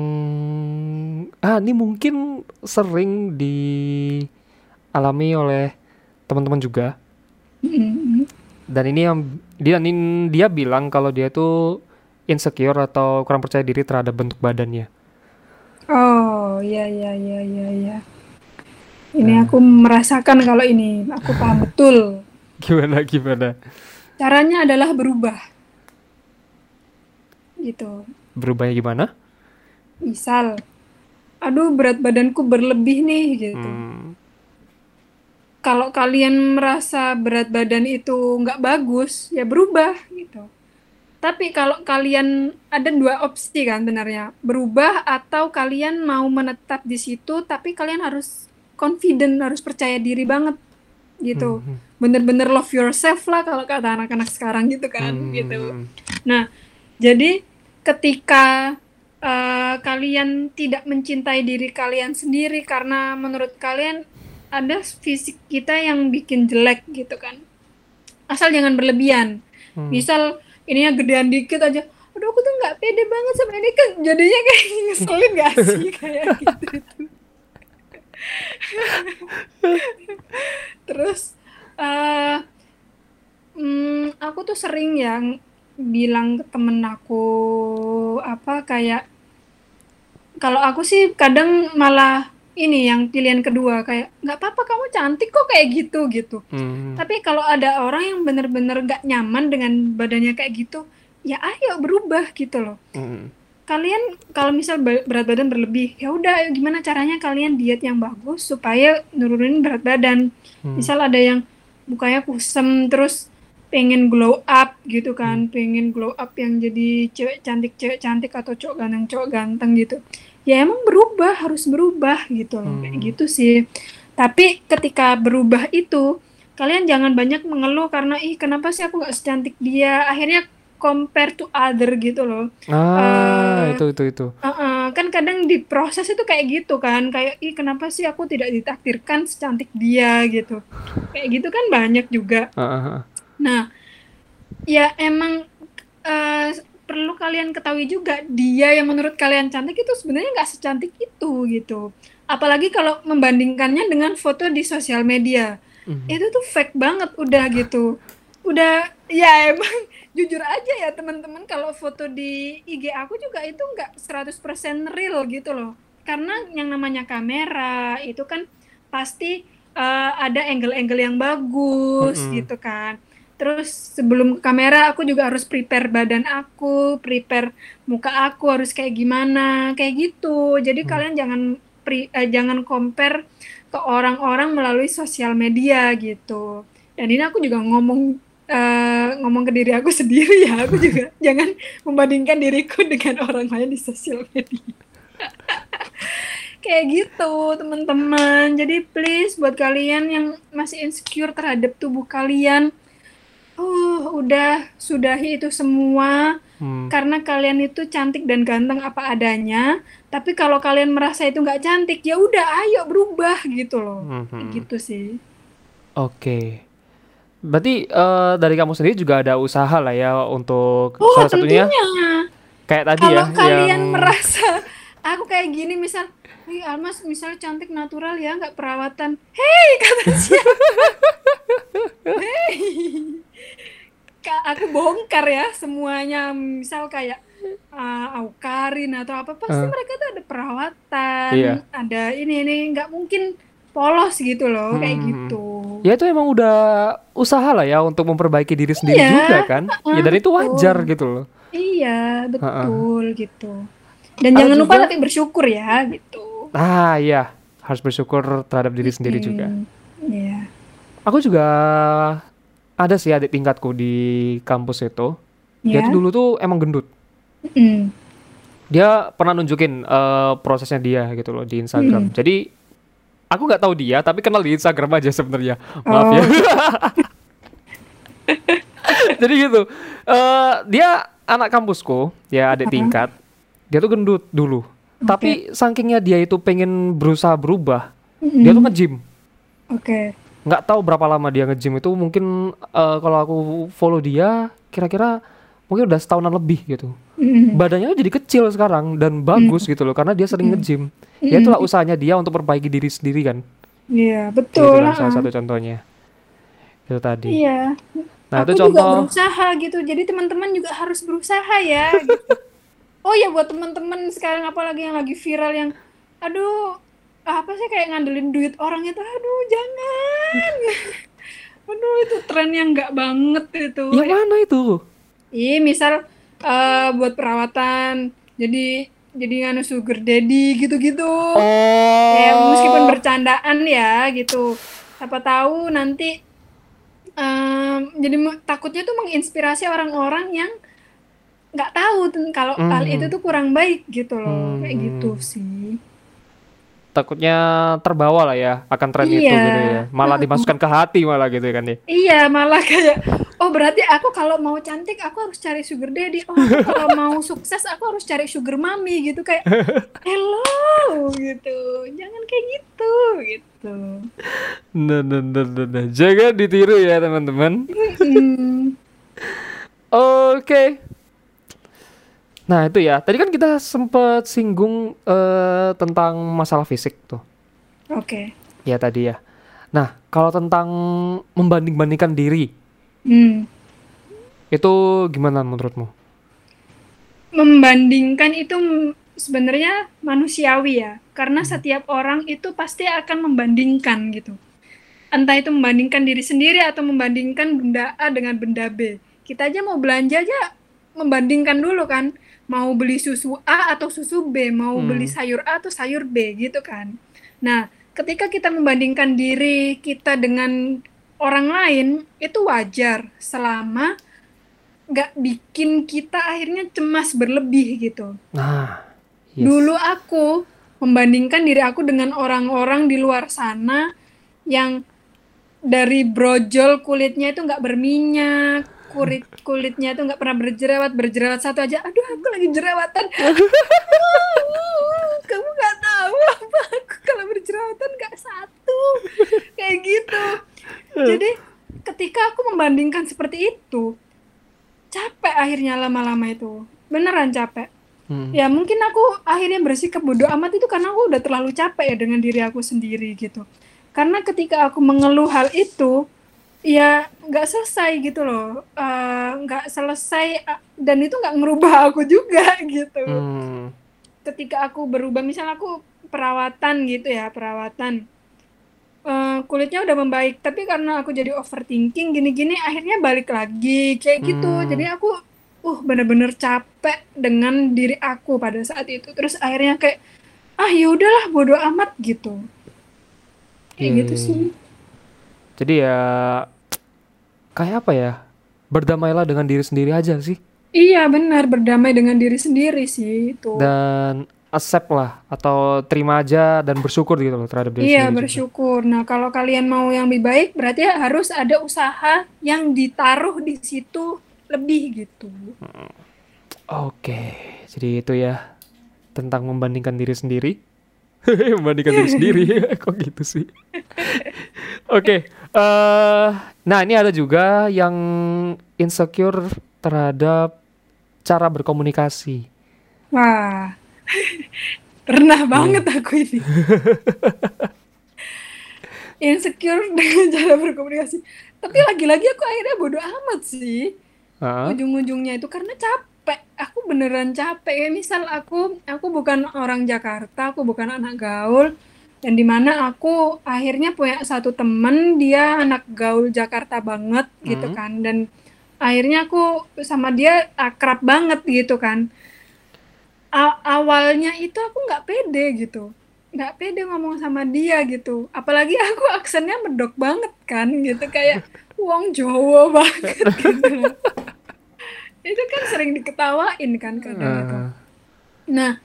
ah ini mungkin sering dialami oleh teman-teman juga. Mm-mm. Dan ini yang dia dia bilang kalau dia itu insecure atau kurang percaya diri terhadap bentuk badannya. Oh, iya iya iya iya iya. Ini Nah. aku merasakan kalau ini, aku paham *laughs* betul. Gimana gimana? Caranya adalah berubah. Gitu. Berubahnya gimana? Misal, aduh berat badanku berlebih nih gitu. Hmm. Kalau kalian merasa berat badan itu nggak bagus, ya berubah gitu. Tapi kalau kalian ada dua opsi kan sebenarnya, berubah atau kalian mau menetap di situ, tapi kalian harus confident, harus percaya diri banget gitu. Hmm. Bener-bener love yourself lah kalau kata anak-anak sekarang gitu kan, Hmm. gitu. Nah, jadi ketika eh, kalian tidak mencintai diri kalian sendiri karena menurut kalian ada fisik kita yang bikin jelek gitu kan. Asal jangan berlebihan. Hmm. Misal ininya gedean dikit aja. Aduh aku tuh nggak pede banget sama ini kan jadinya kayak *laughs* ngeselin gak sih *laughs* kayak gitu. *laughs* Terus eh hmm, aku tuh sering yang bilang ke temen aku apa kayak kalau aku sih kadang malah ini yang pilihan kedua kayak nggak apa-apa kamu cantik kok kayak gitu gitu. Hmm. Tapi kalau ada orang yang bener-bener nggak nyaman dengan badannya kayak gitu, ya ayo berubah gitu loh. Hmm. Kalian kalau misal berat badan berlebih, ya udah gimana caranya kalian diet yang bagus supaya nurunin berat badan. Hmm. Misal ada yang mukanya kusem terus pengen glow up gitu kan, pengen glow up yang jadi cewek cantik cewek cantik atau cowok ganteng cowok ganteng gitu. Ya emang berubah harus berubah gitu loh kayak Hmm. gitu sih. Tapi ketika berubah itu kalian jangan banyak mengeluh karena ih kenapa sih aku nggak secantik dia. Akhirnya compare to other gitu loh. Ah, Eh, itu itu itu. Uh-uh, kan kadang di proses itu kayak gitu kan kayak ih kenapa sih aku tidak ditakdirkan secantik dia gitu kayak gitu kan banyak juga ah, ah. Nah ya emang eh, perlu kalian ketahui juga dia yang menurut kalian cantik itu sebenarnya nggak secantik itu gitu. Apalagi kalau membandingkannya dengan foto di sosial media. Hmm. itu tuh fake banget udah gitu. Udah ya emang *laughs* jujur aja ya teman-teman kalau foto di IG aku juga itu nggak 100% real gitu loh. Karena yang namanya kamera itu kan pasti eh, ada angle-angle yang bagus Mm-mm. gitu kan terus sebelum ke kamera aku juga harus prepare badan aku prepare muka aku harus kayak gimana kayak gitu jadi Hmm. kalian jangan pri, eh, jangan compare ke orang-orang melalui sosial media gitu. Dan ini aku juga ngomong uh, ngomong ke diri aku *laughs* sendiri ya. Aku juga *laughs* jangan membandingkan diriku dengan orang lain di sosial media. Kayak gitu, teman-teman. Jadi please buat kalian yang masih insecure terhadap tubuh kalian, uh, udah sudahi itu semua hmm. karena kalian itu cantik dan ganteng apa adanya tapi kalau kalian merasa itu nggak cantik ya udah ayo berubah gitu loh hmm. gitu sih oke okay. berarti uh, dari kamu sendiri juga ada usaha lah ya untuk oh, salah satunya tentunya. kayak tadi kalau ya kalau kalian yang... merasa *laughs* aku kayak gini misal Hei Almas misalnya cantik natural ya nggak perawatan Hei kata siapa *laughs* Hei aku bongkar ya semuanya. Misal kayak uh, aukarin atau apa pasti uh. mereka tuh ada perawatan iya. ada ini ini nggak mungkin polos gitu loh hmm. kayak gitu. Ya itu emang udah usaha lah ya untuk memperbaiki diri sendiri iya. juga kan. Uh, ya dan itu wajar gitu loh. Iya betul uh -uh. gitu. Dan jangan juga, lupa nanti bersyukur ya gitu. Ah iya. Harus bersyukur terhadap diri sendiri juga. Iya. Aku juga ada sih adik tingkatku di kampus itu. Yeah. Dia tuh dulu tuh emang gendut. Mm. Dia pernah nunjukin uh, prosesnya dia gitu loh di Instagram. Mm. Jadi aku nggak tahu dia, tapi kenal di Instagram aja sebenarnya. Maaf ya. oh. ya. *laughs* Jadi gitu. Uh, dia anak kampusku, ya adik uh -huh. tingkat. Dia tuh gendut dulu. Okay. Tapi sakingnya dia itu pengen berusaha berubah, mm -hmm. dia tuh nge-gym. Oke. Okay nggak tahu berapa lama dia nge-gym itu mungkin uh, kalau aku follow dia kira-kira mungkin udah setahunan lebih gitu mm. badannya jadi kecil sekarang dan bagus mm. gitu loh karena dia sering mm. nge-gym mm. ya itulah usahanya dia untuk perbaiki diri sendiri kan iya yeah, betul itu kan salah satu contohnya itu tadi iya nah aku itu contoh juga berusaha gitu jadi teman-teman juga harus berusaha ya gitu. *laughs* oh ya buat teman-teman sekarang apalagi yang lagi viral yang aduh apa sih kayak ngandelin duit orang itu aduh jangan. *laughs* Aduh itu tren yang nggak banget itu. Yang mana itu? Iya misal uh, buat perawatan jadi jadi nganu sugar daddy gitu-gitu. Oh. ya meskipun bercandaan ya gitu. Siapa tahu nanti um, jadi takutnya tuh menginspirasi orang-orang yang nggak tahu kalau mm. hal itu tuh kurang baik gitu loh. Mm. kayak gitu sih takutnya terbawa lah ya akan tren iya. itu gitu ya. Malah dimasukkan ke hati malah gitu kan ya. Iya, malah kayak oh berarti aku kalau mau cantik aku harus cari sugar daddy. Oh, kalau mau sukses aku harus cari sugar mommy gitu kayak hello gitu. Jangan kayak gitu gitu. Nah, nah, nah, nah, nah. Jangan ditiru ya, teman-teman. Oke. Okay. Nah itu ya, tadi kan kita sempat singgung uh, tentang masalah fisik tuh. Oke. Okay. Ya tadi ya. Nah kalau tentang membanding-bandingkan diri, hmm. itu gimana menurutmu? Membandingkan itu sebenarnya manusiawi ya, karena hmm. setiap orang itu pasti akan membandingkan gitu. Entah itu membandingkan diri sendiri atau membandingkan benda A dengan benda B. Kita aja mau belanja aja membandingkan dulu kan mau beli susu A atau susu B, mau hmm. beli sayur A atau sayur B gitu kan. Nah, ketika kita membandingkan diri kita dengan orang lain itu wajar selama nggak bikin kita akhirnya cemas berlebih gitu. Nah, yes. dulu aku membandingkan diri aku dengan orang-orang di luar sana yang dari brojol kulitnya itu nggak berminyak, kulit kulitnya tuh nggak pernah berjerawat berjerawat satu aja. Aduh aku lagi jerawatan. *laughs* Kamu nggak tahu apa aku kalau berjerawatan nggak satu. Kayak gitu. Jadi ketika aku membandingkan seperti itu capek akhirnya lama-lama itu. Beneran capek. Hmm. ya mungkin aku akhirnya bersikap bodoh amat itu karena aku udah terlalu capek ya dengan diri aku sendiri gitu. Karena ketika aku mengeluh hal itu ya nggak selesai gitu loh. Eh, nggak uh, selesai dan itu nggak merubah *laughs* aku juga gitu. Hmm. ketika aku berubah misalnya aku perawatan gitu ya perawatan. Uh, kulitnya udah membaik tapi karena aku jadi overthinking gini-gini akhirnya balik lagi kayak gitu. Hmm. jadi aku uh bener-bener capek dengan diri aku pada saat itu. Terus akhirnya kayak ah ya udahlah bodo amat gitu. Kayak gitu iya, sih Jadi ya kayak apa ya? Berdamailah dengan diri sendiri aja sih iya benar berdamai dengan diri sendiri sih itu dan accept lah atau terima aja dan bersyukur gitu loh terhadap diri iya sendiri juga. bersyukur nah kalau kalian mau yang lebih baik berarti harus ada usaha yang ditaruh di situ lebih gitu Oke, jadi itu ya tentang membandingkan diri sendiri. *laughs* membandingkan diri sendiri, *laughs* kok gitu sih? *laughs* Oke, eh, nah ini ada juga yang insecure terhadap cara berkomunikasi. wah pernah banget aku ini insecure dengan cara berkomunikasi tapi lagi-lagi aku akhirnya bodo amat sih Heeh. ujung-ujungnya itu karena capek aku beneran capek ya. Misal aku aku bukan orang Jakarta aku bukan anak gaul. Dan di mana aku akhirnya punya satu temen dia anak gaul Jakarta banget gitu Hmm. kan. Dan akhirnya aku sama dia akrab banget gitu kan. A- awalnya itu aku nggak pede gitu. Nggak pede ngomong sama dia gitu. Apalagi aku aksennya medok banget kan gitu. Kayak *laughs* wong Jawa banget gitu *laughs* itu kan sering diketawain kan kadang itu. Eh, Nah,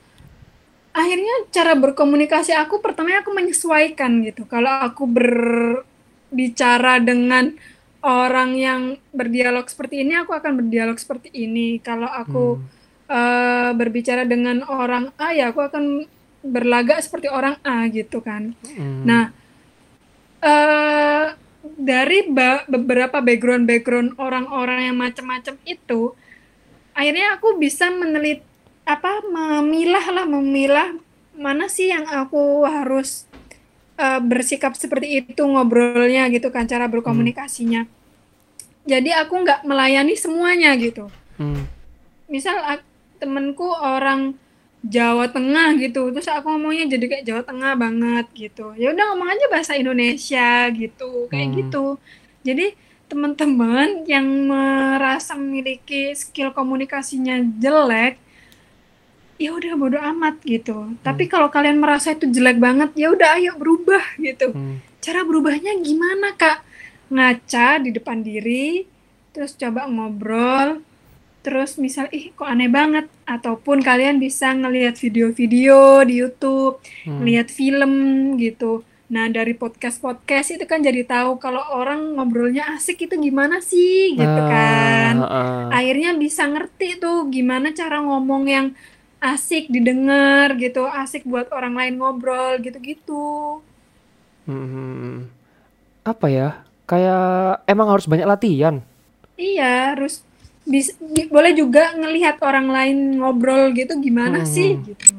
akhirnya cara berkomunikasi aku pertamanya aku menyesuaikan gitu. Kalau aku berbicara dengan orang yang berdialog seperti ini, aku akan berdialog seperti ini. Kalau aku eh, berbicara dengan orang A, ya aku akan berlagak seperti orang A gitu kan. hmm, Nah, eh dari beberapa background-background orang-orang yang macam-macam itu, akhirnya aku bisa menelit apa memilah lah, memilah mana sih yang aku harus eh, bersikap seperti itu ngobrolnya gitu kan cara berkomunikasinya. Jadi aku nggak melayani semuanya gitu. Hmm, misal ak- temenku orang Jawa Tengah gitu terus aku ngomongnya jadi kayak Jawa Tengah banget gitu. Ya udah ngomong aja bahasa Indonesia gitu kayak Hmm. gitu. Jadi teman-teman yang merasa memiliki skill komunikasinya jelek ya udah bodo amat gitu. Tapi kalau kalian merasa itu jelek banget ya udah ayo berubah gitu. Hmm. cara berubahnya gimana kak? Ngaca di depan diri terus coba ngobrol terus misal ih kok aneh banget ataupun kalian bisa ngelihat video-video di YouTube Hmm. ngelihat film gitu nah dari podcast-podcast itu kan jadi tahu kalau orang ngobrolnya asik itu gimana sih gitu Ah, kan ah. akhirnya bisa ngerti tuh gimana cara ngomong yang asik didengar gitu asik buat orang lain ngobrol gitu-gitu Hmm, apa ya? Kayak emang harus banyak latihan. Iya, harus bis- bi- boleh juga ngelihat orang lain ngobrol gitu gimana Hmm. sih gitu.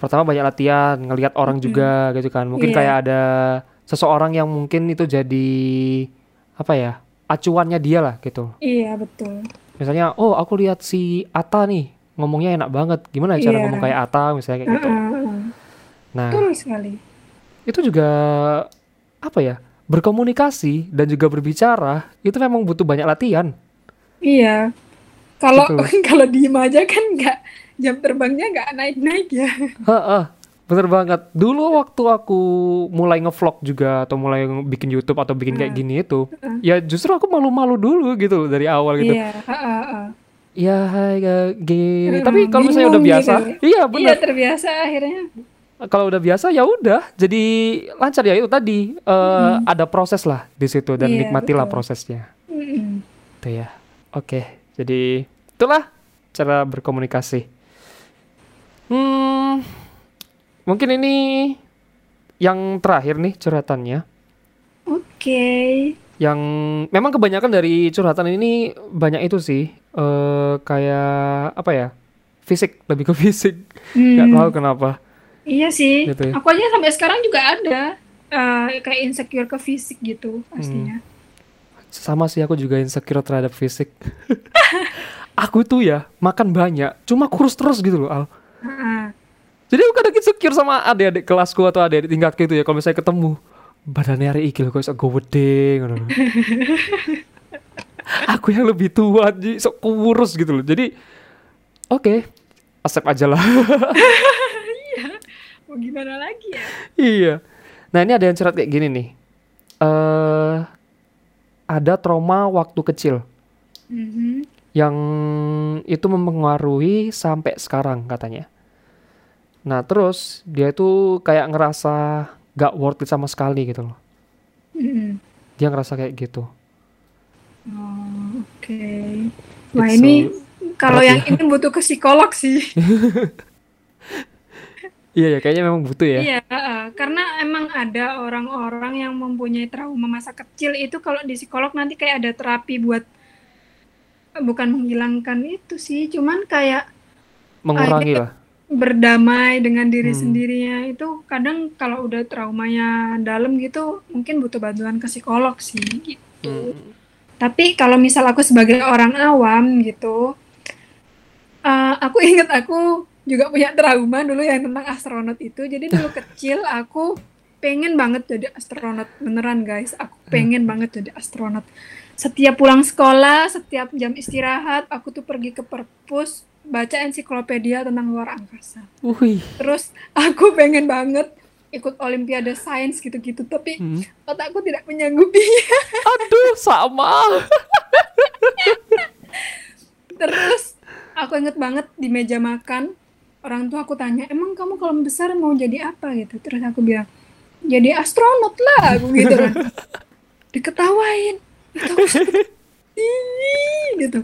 Pertama banyak latihan, ngelihat orang juga gitu kan. Mungkin Iya. kayak ada seseorang yang mungkin itu jadi apa ya? acuannya dia lah gitu. Iya, betul. Misalnya, oh aku lihat si Ata nih ngomongnya enak banget. Gimana ya cara Iya. ngomong kayak Ata misalnya kayak gitu. Heeh, Nah, Betul sekali. itu juga apa ya? Berkomunikasi dan juga berbicara itu memang butuh banyak latihan. Iya. Kalau Gitu. *laughs* kalau diem aja kan nggak jam terbangnya nggak naik-naik ya. Heeh, bener banget. Dulu waktu aku mulai ngevlog juga atau mulai bikin YouTube atau bikin kayak gini itu, ya justru aku malu-malu dulu gitu loh dari awal gitu. Iya, heeh, heeh. Ya hai kayak gini. Mm, Tapi kalau misalnya udah biasa, gitu. iya Iya, bener. terbiasa akhirnya. Kalau udah biasa ya udah, jadi lancar ya itu tadi. eh, Ada proses lah di situ dan Iya, nikmatilah betul. prosesnya. Mm-mm. Itu ya. Oke, jadi itulah cara berkomunikasi. Hmm, mungkin ini yang terakhir nih curhatannya. Oke. Yang memang kebanyakan dari curhatan ini banyak itu sih, eh kayak apa ya? Fisik, lebih ke *laughs* fisik. Hmm. tahu kenapa. Iya sih. Gitu ya. Aku aja sampai sekarang juga ada eh, kayak insecure ke fisik gitu pastinya. Sama sih aku juga insecure terhadap fisik. *laughs* aku tuh ya makan banyak, cuma kurus terus gitu loh, Al. Jadi aku kadang insecure sama adik-adik kelasku atau adik-adik tingkatku itu ya kalau misalnya ketemu badannya hari iki lho kok iso gede *laughs* aku yang lebih tua jadi sok kurus gitu loh. Jadi oke, accept aja lah. mau gimana lagi ya Iya. Nah ini ada yang curhat kayak gini nih. eh ada trauma waktu kecil Mhm. Yang itu mempengaruhi sampai sekarang katanya. Nah terus dia itu kayak ngerasa gak worth it sama sekali gitu loh. Dia ngerasa kayak gitu. Oh, oke. Wah It's ini so- kalau yang ya. ini butuh ke psikolog sih. *laughs* Iya ya kayaknya memang butuh ya. Iya, heeh. karena emang ada orang-orang yang mempunyai trauma masa kecil itu kalau di psikolog nanti kayak ada terapi buat bukan menghilangkan itu sih, cuman kayak Mengurangi lah. berdamai dengan diri Hmm. sendirinya itu kadang kalau udah traumanya dalam gitu mungkin butuh bantuan ke psikolog sih gitu. Hmm. Tapi kalau misal aku sebagai orang awam gitu, eh, aku *laughs* inget aku juga punya trauma dulu yang tentang astronot itu. Jadi dulu *laughs* kecil aku pengen banget jadi astronot beneran guys. Aku pengen banget jadi astronot. Setiap pulang sekolah, setiap jam istirahat, aku tuh pergi ke perpus baca ensiklopedia tentang luar angkasa. Wih. Terus aku pengen banget ikut olimpiade sains gitu-gitu, tapi Hmm. otakku tidak menyanggupinya. *laughs* Aduh sama. Terus aku inget banget di meja makan orang tua aku tanya, emang kamu kalau besar mau jadi apa gitu? Terus aku bilang, jadi astronot lah, aku gitu kan. *laughs* Diketawain. Gitu.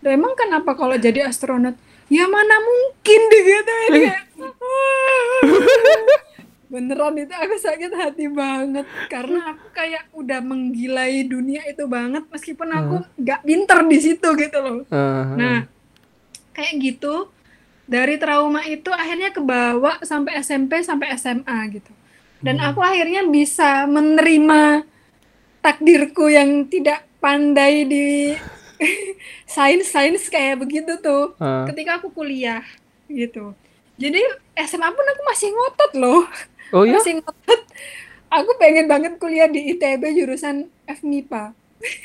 "Lah, emang kenapa kalau jadi astronot? Ya mana mungkin digituin kayak. Beneran itu aku sakit hati banget karena aku kayak udah menggilai dunia itu banget meskipun aku nggak pinter di situ gitu loh. Eh, Nah, kayak gitu dari trauma itu akhirnya kebawa sampai SMP sampai SMA gitu. Dan aku akhirnya bisa menerima takdirku yang tidak pandai di *laughs* sains-sains kayak begitu tuh eh. ketika aku kuliah gitu. Jadi SMA pun aku masih ngotot loh. Oh ya? Masih ngotot. Aku pengen banget kuliah di ITB jurusan FMIPA.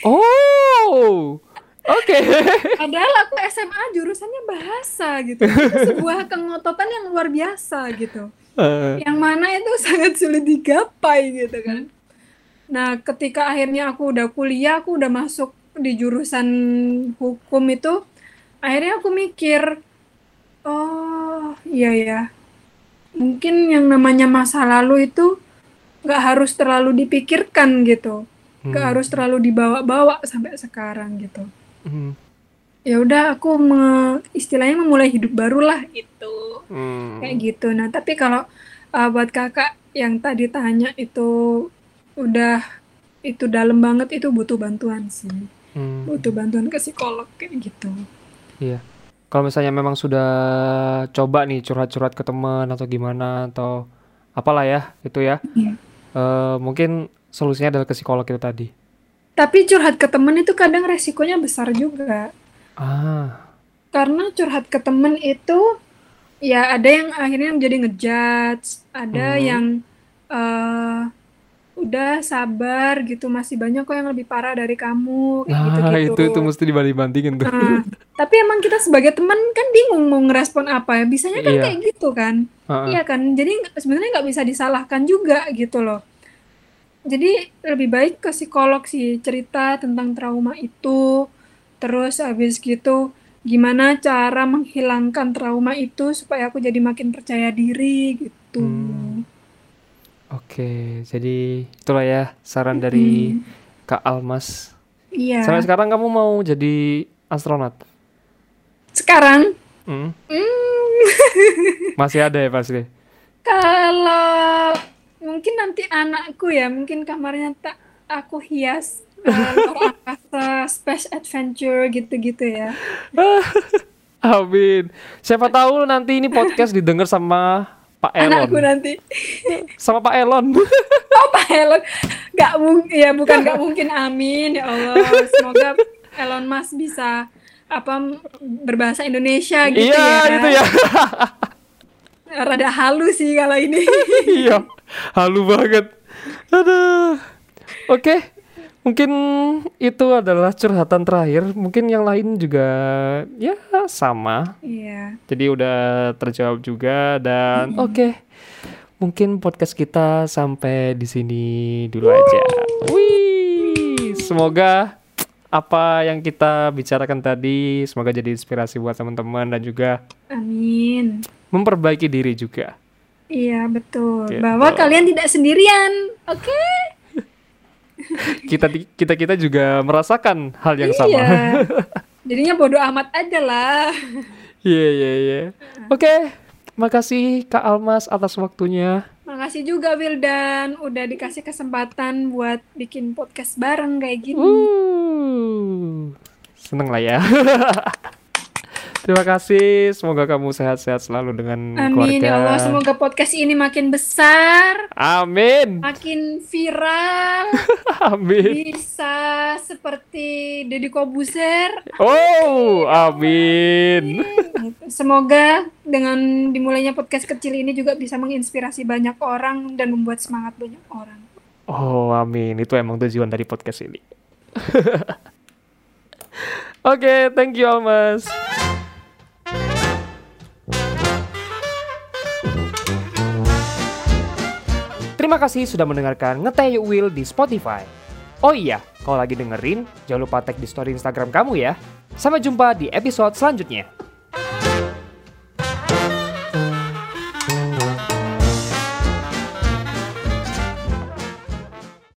Oh. Oke. *laughs* Padahal aku SMA jurusannya bahasa gitu. Itu sebuah kengototan yang luar biasa gitu. Eh, Yang mana itu sangat sulit digapai gitu kan. Nah, ketika akhirnya aku udah kuliah, aku udah masuk di jurusan hukum itu, akhirnya aku mikir, oh iya ya, mungkin yang namanya masa lalu itu nggak harus terlalu dipikirkan gitu, nggak Hmm. harus terlalu dibawa-bawa sampai sekarang gitu. hmm, ya udah aku me- istilahnya memulai hidup baru lah itu hmm. kayak gitu nah tapi kalau uh, buat kakak yang tadi tanya itu udah itu dalam banget itu butuh bantuan sih Hmm. butuh bantuan ke psikolog kayak gitu Iya. Kalau misalnya memang sudah coba nih curhat-curhat ke teman atau gimana atau apalah ya itu ya. Iya. Eh, mungkin solusinya adalah ke psikolog itu tadi. tapi curhat ke temen itu kadang resikonya besar juga Ah. karena curhat ke temen itu ya ada yang akhirnya jadi ngejudge ada Hmm. yang eh, udah sabar gitu masih banyak kok yang lebih parah dari kamu kayak Nah, gitu-gitu itu itu mesti dibanding-bandingin tuh. Nah, tapi emang kita sebagai teman kan bingung mau ngerespon apa ya bisanya kan Iya. kayak gitu kan Heeh. iya kan jadi sebenarnya nggak bisa disalahkan juga gitu loh jadi lebih baik ke psikolog sih cerita tentang trauma itu terus habis gitu gimana cara menghilangkan trauma itu supaya aku jadi makin percaya diri gitu Hmm. Oke, jadi itulah ya saran dari Kak Almas. iya Sampai sekarang kamu mau jadi astronot? sekarang Hmm? hmm, *laughs* Masih ada ya pasti. Kalau mungkin nanti anakku ya, mungkin kamarnya tak aku hias *laughs* uh, luar angkasa, space adventure gitu-gitu ya. *laughs* Amin. Siapa tahu nanti ini podcast didengar sama Pak Anakku Elon. nanti. Sama Pak Elon. *laughs* Oh, Pak Elon. Gak mungkin, ya bukan gak mungkin, amin ya Allah. Semoga Elon Musk bisa apa berbahasa Indonesia gitu Iya, ya. gitu ya. Rada halu sih kalau ini. *laughs* Iya. Halu banget. Aduh. Oke. Mungkin itu adalah curhatan terakhir. Mungkin yang lain juga ya sama. Iya. Jadi udah terjawab juga dan oke. mungkin podcast kita sampai di sini dulu aja. Wih, semoga apa yang kita bicarakan tadi semoga jadi inspirasi buat teman-teman dan juga Amin. memperbaiki diri juga. Iya, betul. Gitu. Bahwa kalian tidak sendirian. Oke? *laughs* Kita kita kita juga merasakan hal yang sama. Iya. *laughs* Jadinya bodoh amat aja lah. Iya iya iya. Oke, makasih Kak Almas atas waktunya. Makasih juga Wildan udah dikasih kesempatan buat bikin podcast bareng kayak gini. Uh, seneng lah ya. *laughs* Terima kasih, semoga kamu sehat-sehat selalu dengan Amin keluarga. ya Allah, semoga podcast ini makin besar, Amin. makin viral, *laughs* Amin. bisa seperti Deddy Kobuser. Oh, amin. Semoga dengan dimulainya podcast kecil ini juga bisa menginspirasi banyak orang dan membuat semangat banyak orang. Oh, amin. Itu emang tujuan dari podcast ini. *laughs* Oke, thank you Almas. Terima kasih sudah mendengarkan Ngeteh Will di Spotify. Oh iya, kalau lagi dengerin, jangan lupa tag di story Instagram kamu ya. Sampai jumpa di episode selanjutnya.